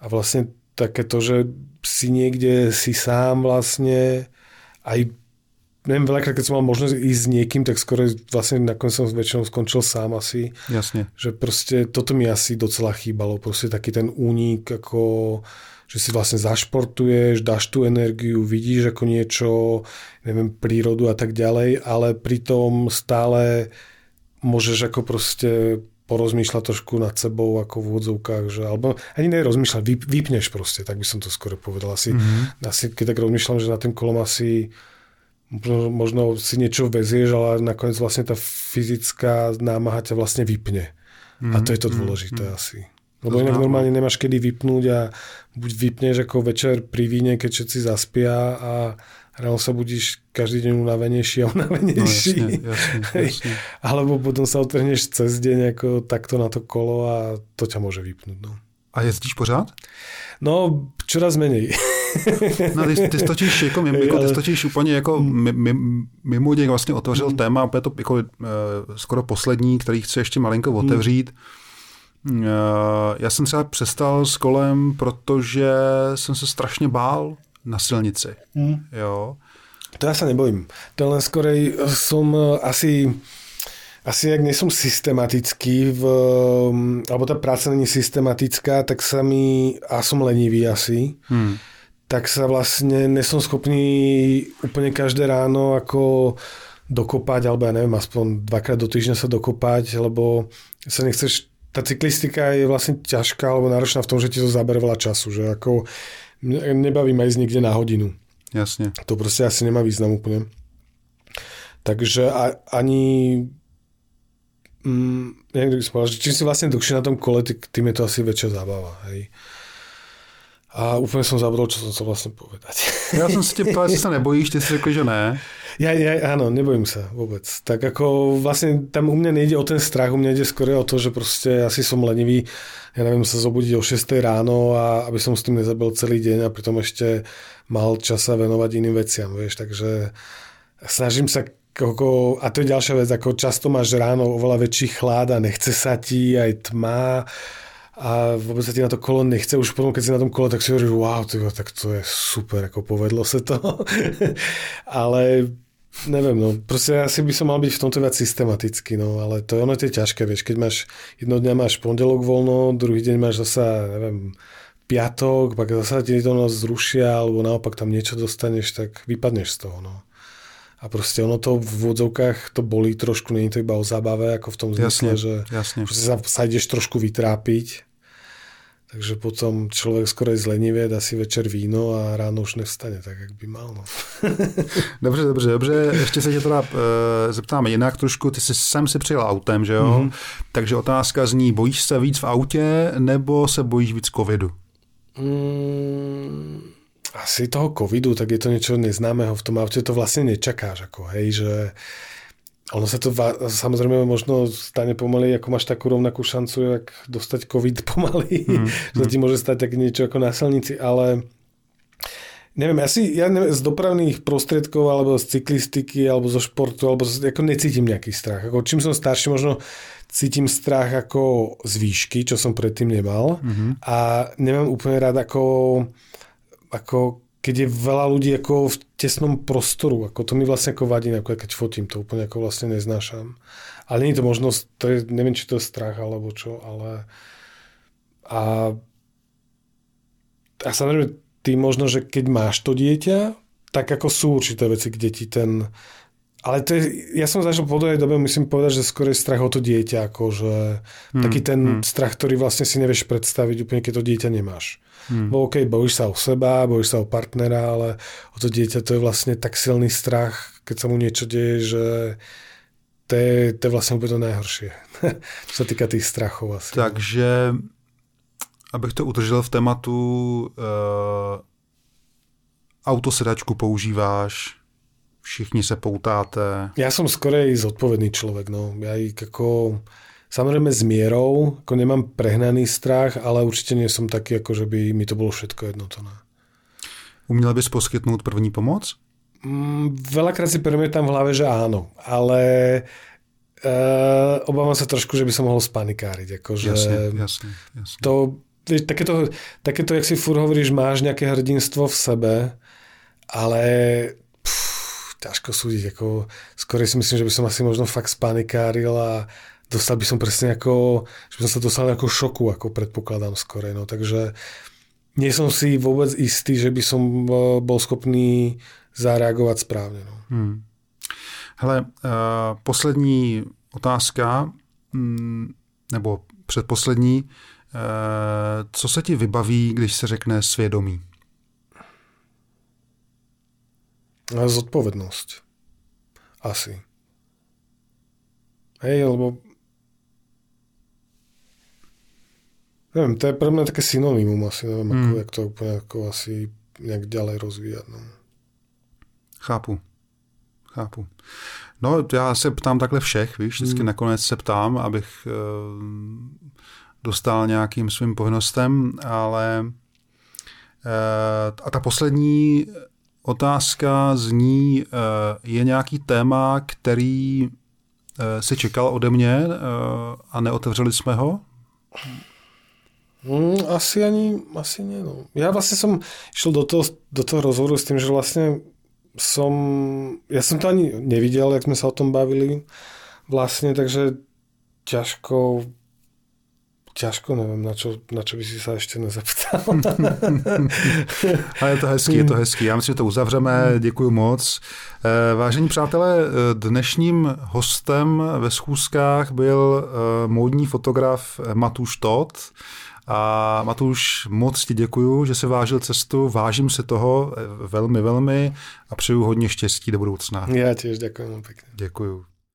S2: a vlastne také to, že si niekde si sám vlastne aj neviem, veľakrát, keď som mal možnosť ísť s niekým, tak skoro vlastne nakoniec som väčšinou skončil sám asi.
S1: Jasne.
S2: Že proste toto mi asi docela chýbalo, proste taký ten únik, ako že si vlastne zašportuješ, dáš tú energiu, vidíš ako niečo, neviem, prírodu a tak ďalej, ale pritom stále môžeš ako proste porozmýšľať trošku nad sebou ako v úvodzovkách, že, alebo ani nerozmýšľať, vyp, vypneš proste, tak by som to skoro povedal. Asi, mm-hmm. asi keď tak rozmýšľam, že na tým kolom asi možno si niečo vezieš, ale nakoniec vlastne tá fyzická námaha ťa vlastne vypne. Mm-hmm. A to je to mhm. dôležité mm-hmm. asi. Lebo inak normálne nemáš kedy vypnúť a buď vypneš ako večer pri víne, keď všetci zaspia a ráno sa budíš každý deň unavenejší a unavenejší. No, jasne, jasne, jasne. Alebo potom sa otrhneš cez deň ako takto na to kolo a to ťa môže vypnúť. No.
S1: A jezdíš pořád?
S2: No, čoraz menej.
S1: No, ty, ty stočíš, jako, mimo, jako, ty stočíš úplně jako mimo děk vlastně otevřel mm. téma, je to jako, uh, skoro poslední, který chci ještě malinko mm. otevřít. Uh, já jsem třeba přestal s kolem, protože jsem se strašně bál na silnici. Mm. Jo.
S2: To ja sa nebojím. To len skorej som eh, asi asi ak nie som systematický, v, alebo tá práca není systematická, tak sa mi, a som lenivý asi, hmm tak sa vlastne nesom schopný úplne každé ráno ako dokopať, alebo ja neviem, aspoň dvakrát do týždňa sa dokopať, lebo sa nechceš, tá cyklistika je vlastne ťažká alebo náročná v tom, že ti to zabere veľa času, že ako nebaví ma ísť niekde na hodinu.
S1: Jasne.
S2: To proste asi nemá význam úplne. Takže a, ani mm, neviem, by som povedal, že čím si vlastne dlhšie na tom kole, tým je to asi väčšia zábava. Hej. A úplne som zabudol, čo som chcel vlastne povedať.
S1: Ja som si te povedal, že sa nebojíš, ty si řekl, že ne.
S2: Ja, ja, áno, nebojím sa vôbec. Tak ako vlastne tam u mňa nejde o ten strach, u mňa ide skôr o to, že proste asi som lenivý, ja neviem, sa zobudiť o 6 ráno a aby som s tým nezabil celý deň a pritom ešte mal čas sa venovať iným veciam, vieš, takže snažím sa ako, a to je ďalšia vec, ako často máš ráno oveľa väčší chlad a nechce sa ti aj tma a vôbec sa ti na to kolo nechce. Už potom, keď si na tom kole, tak si hovoríš, wow, tyjo, tak to je super, ako povedlo sa to. ale neviem, no, proste asi by som mal byť v tomto viac systematicky, no, ale to ono to je ťažké, vieš, keď máš, jedno dňa máš pondelok voľno, druhý deň máš zasa, neviem, piatok, pak zasa ti to noc zrušia, alebo naopak tam niečo dostaneš, tak vypadneš z toho, no. A proste ono to v úvodzovkách to bolí trošku, nie je to iba o zábave, ako v tom zmysle, že jasne. sa, sa ideš trošku vytrápiť. Takže potom človek skoro je zlenivě, dá si večer víno a ráno už nevstane, tak jak by mal. No.
S1: dobře, dobře, dobře. Ještě se tě teda uh, zeptám jinak trošku. Ty jsi sem si přijel autem, že jo? Mm-hmm. Takže otázka zní, bojíš se víc v autě nebo se bojíš víc covidu?
S2: Mm, asi toho covidu, tak je to niečo neznámeho v tom aute, to vlastne nečakáš, ako, hej, že ono sa to samozrejme možno stane pomaly, ako máš takú rovnakú šancu, jak dostať covid pomaly, mm, že ti môže stať tak niečo ako na silnici, ale neviem, asi ja neviem, z dopravných prostriedkov alebo z cyklistiky alebo zo športu, alebo z, ako necítim nejaký strach. Ako, čím som starší, možno cítim strach ako z výšky, čo som predtým nemal mm-hmm. a nemám úplne rád ako ako keď je veľa ľudí ako v tesnom prostoru, ako to mi vlastne ako vadí, ako keď fotím, to úplne ako vlastne neznášam. Ale nie je to možnosť, to je, neviem, či to je strach alebo čo, ale a, a samozrejme, ty možno, že keď máš to dieťa, tak ako sú určité veci, kde ti ten ale to je, ja som zažil po dlhej dobe, musím povedať, že skôr je strach o to dieťa, ako že hmm, taký ten hmm. strach, ktorý vlastne si nevieš predstaviť úplne, keď to dieťa nemáš. Hmm. Bo OK, bojíš sa o seba, bojíš sa o partnera, ale o to dieťa to je vlastne tak silný strach, keď sa mu niečo deje, že to je, to je vlastne úplne to najhoršie, čo sa týka tých strachov asi.
S1: Takže, abych to udržel v tématu, uh, autosedačku používáš, všichni se poutáte.
S2: Ja som skorej zodpovedný človek, no. Ja ako, samozrejme s mierou, ako nemám prehnaný strach, ale určite nie som taký, ako že by mi to bolo všetko jedno to. Ne.
S1: Uměl bys poskytnúť první pomoc?
S2: Mm, veľakrát si premietam v hlave, že áno, ale uh, obávam sa trošku, že by som mohol spanikáriť. Akože
S1: jasne, jasne, jasne.
S2: To, vieš, takéto, takéto, jak si furt hovoríš, máš nejaké hrdinstvo v sebe, ale ťažko súdiť. Ako, skôr si myslím, že by som asi možno fakt spanikáril a dostal by som presne ako, že by som sa dostal ako šoku, ako predpokladám skore. No, takže nie som si vôbec istý, že by som eh, bol schopný zareagovat správně. No. Hmm.
S1: Hele, uh, poslední otázka, mm, nebo předposlední, uh, co se ti vybaví, když se řekne svědomí?
S2: Zodpovednosť. Asi. Hej, lebo neviem, to je pre mňa také synonymum asi, neviem, hmm. ako, jak to úplne ako asi nejak ďalej rozvíjať. No.
S1: Chápu. Chápu. No, já se ptám takhle všech, víš, vždycky hmm. nakonec se ptám, abych e, dostal nějakým svým povinnostem, ale e, a ta poslední otázka zní, e, je nějaký téma, který e, si čekal ode mě e, a neotevřeli jsme ho?
S2: Mm, asi ani, asi nie. No. Ja vlastne som išiel do toho, do toho rozhovoru s tým, že vlastne som, ja som to ani nevidel, jak sme sa o tom bavili vlastne, takže ťažko ťažko, nevím, na čo, na čo by si se ještě nezeptal.
S1: Ale je to hezký, je to hezký. Já myslím, že to uzavřeme. Děkuji moc. Eh, vážení přátelé, dnešním hostem ve schůzkách byl eh, módní fotograf Matuš Tot. A Matuš, moc ti děkuju, že se vážil cestu, vážím se toho eh, velmi, velmi a přeju hodně štěstí do budoucna.
S2: Já těž děkuji pěkně.
S1: Děkuju.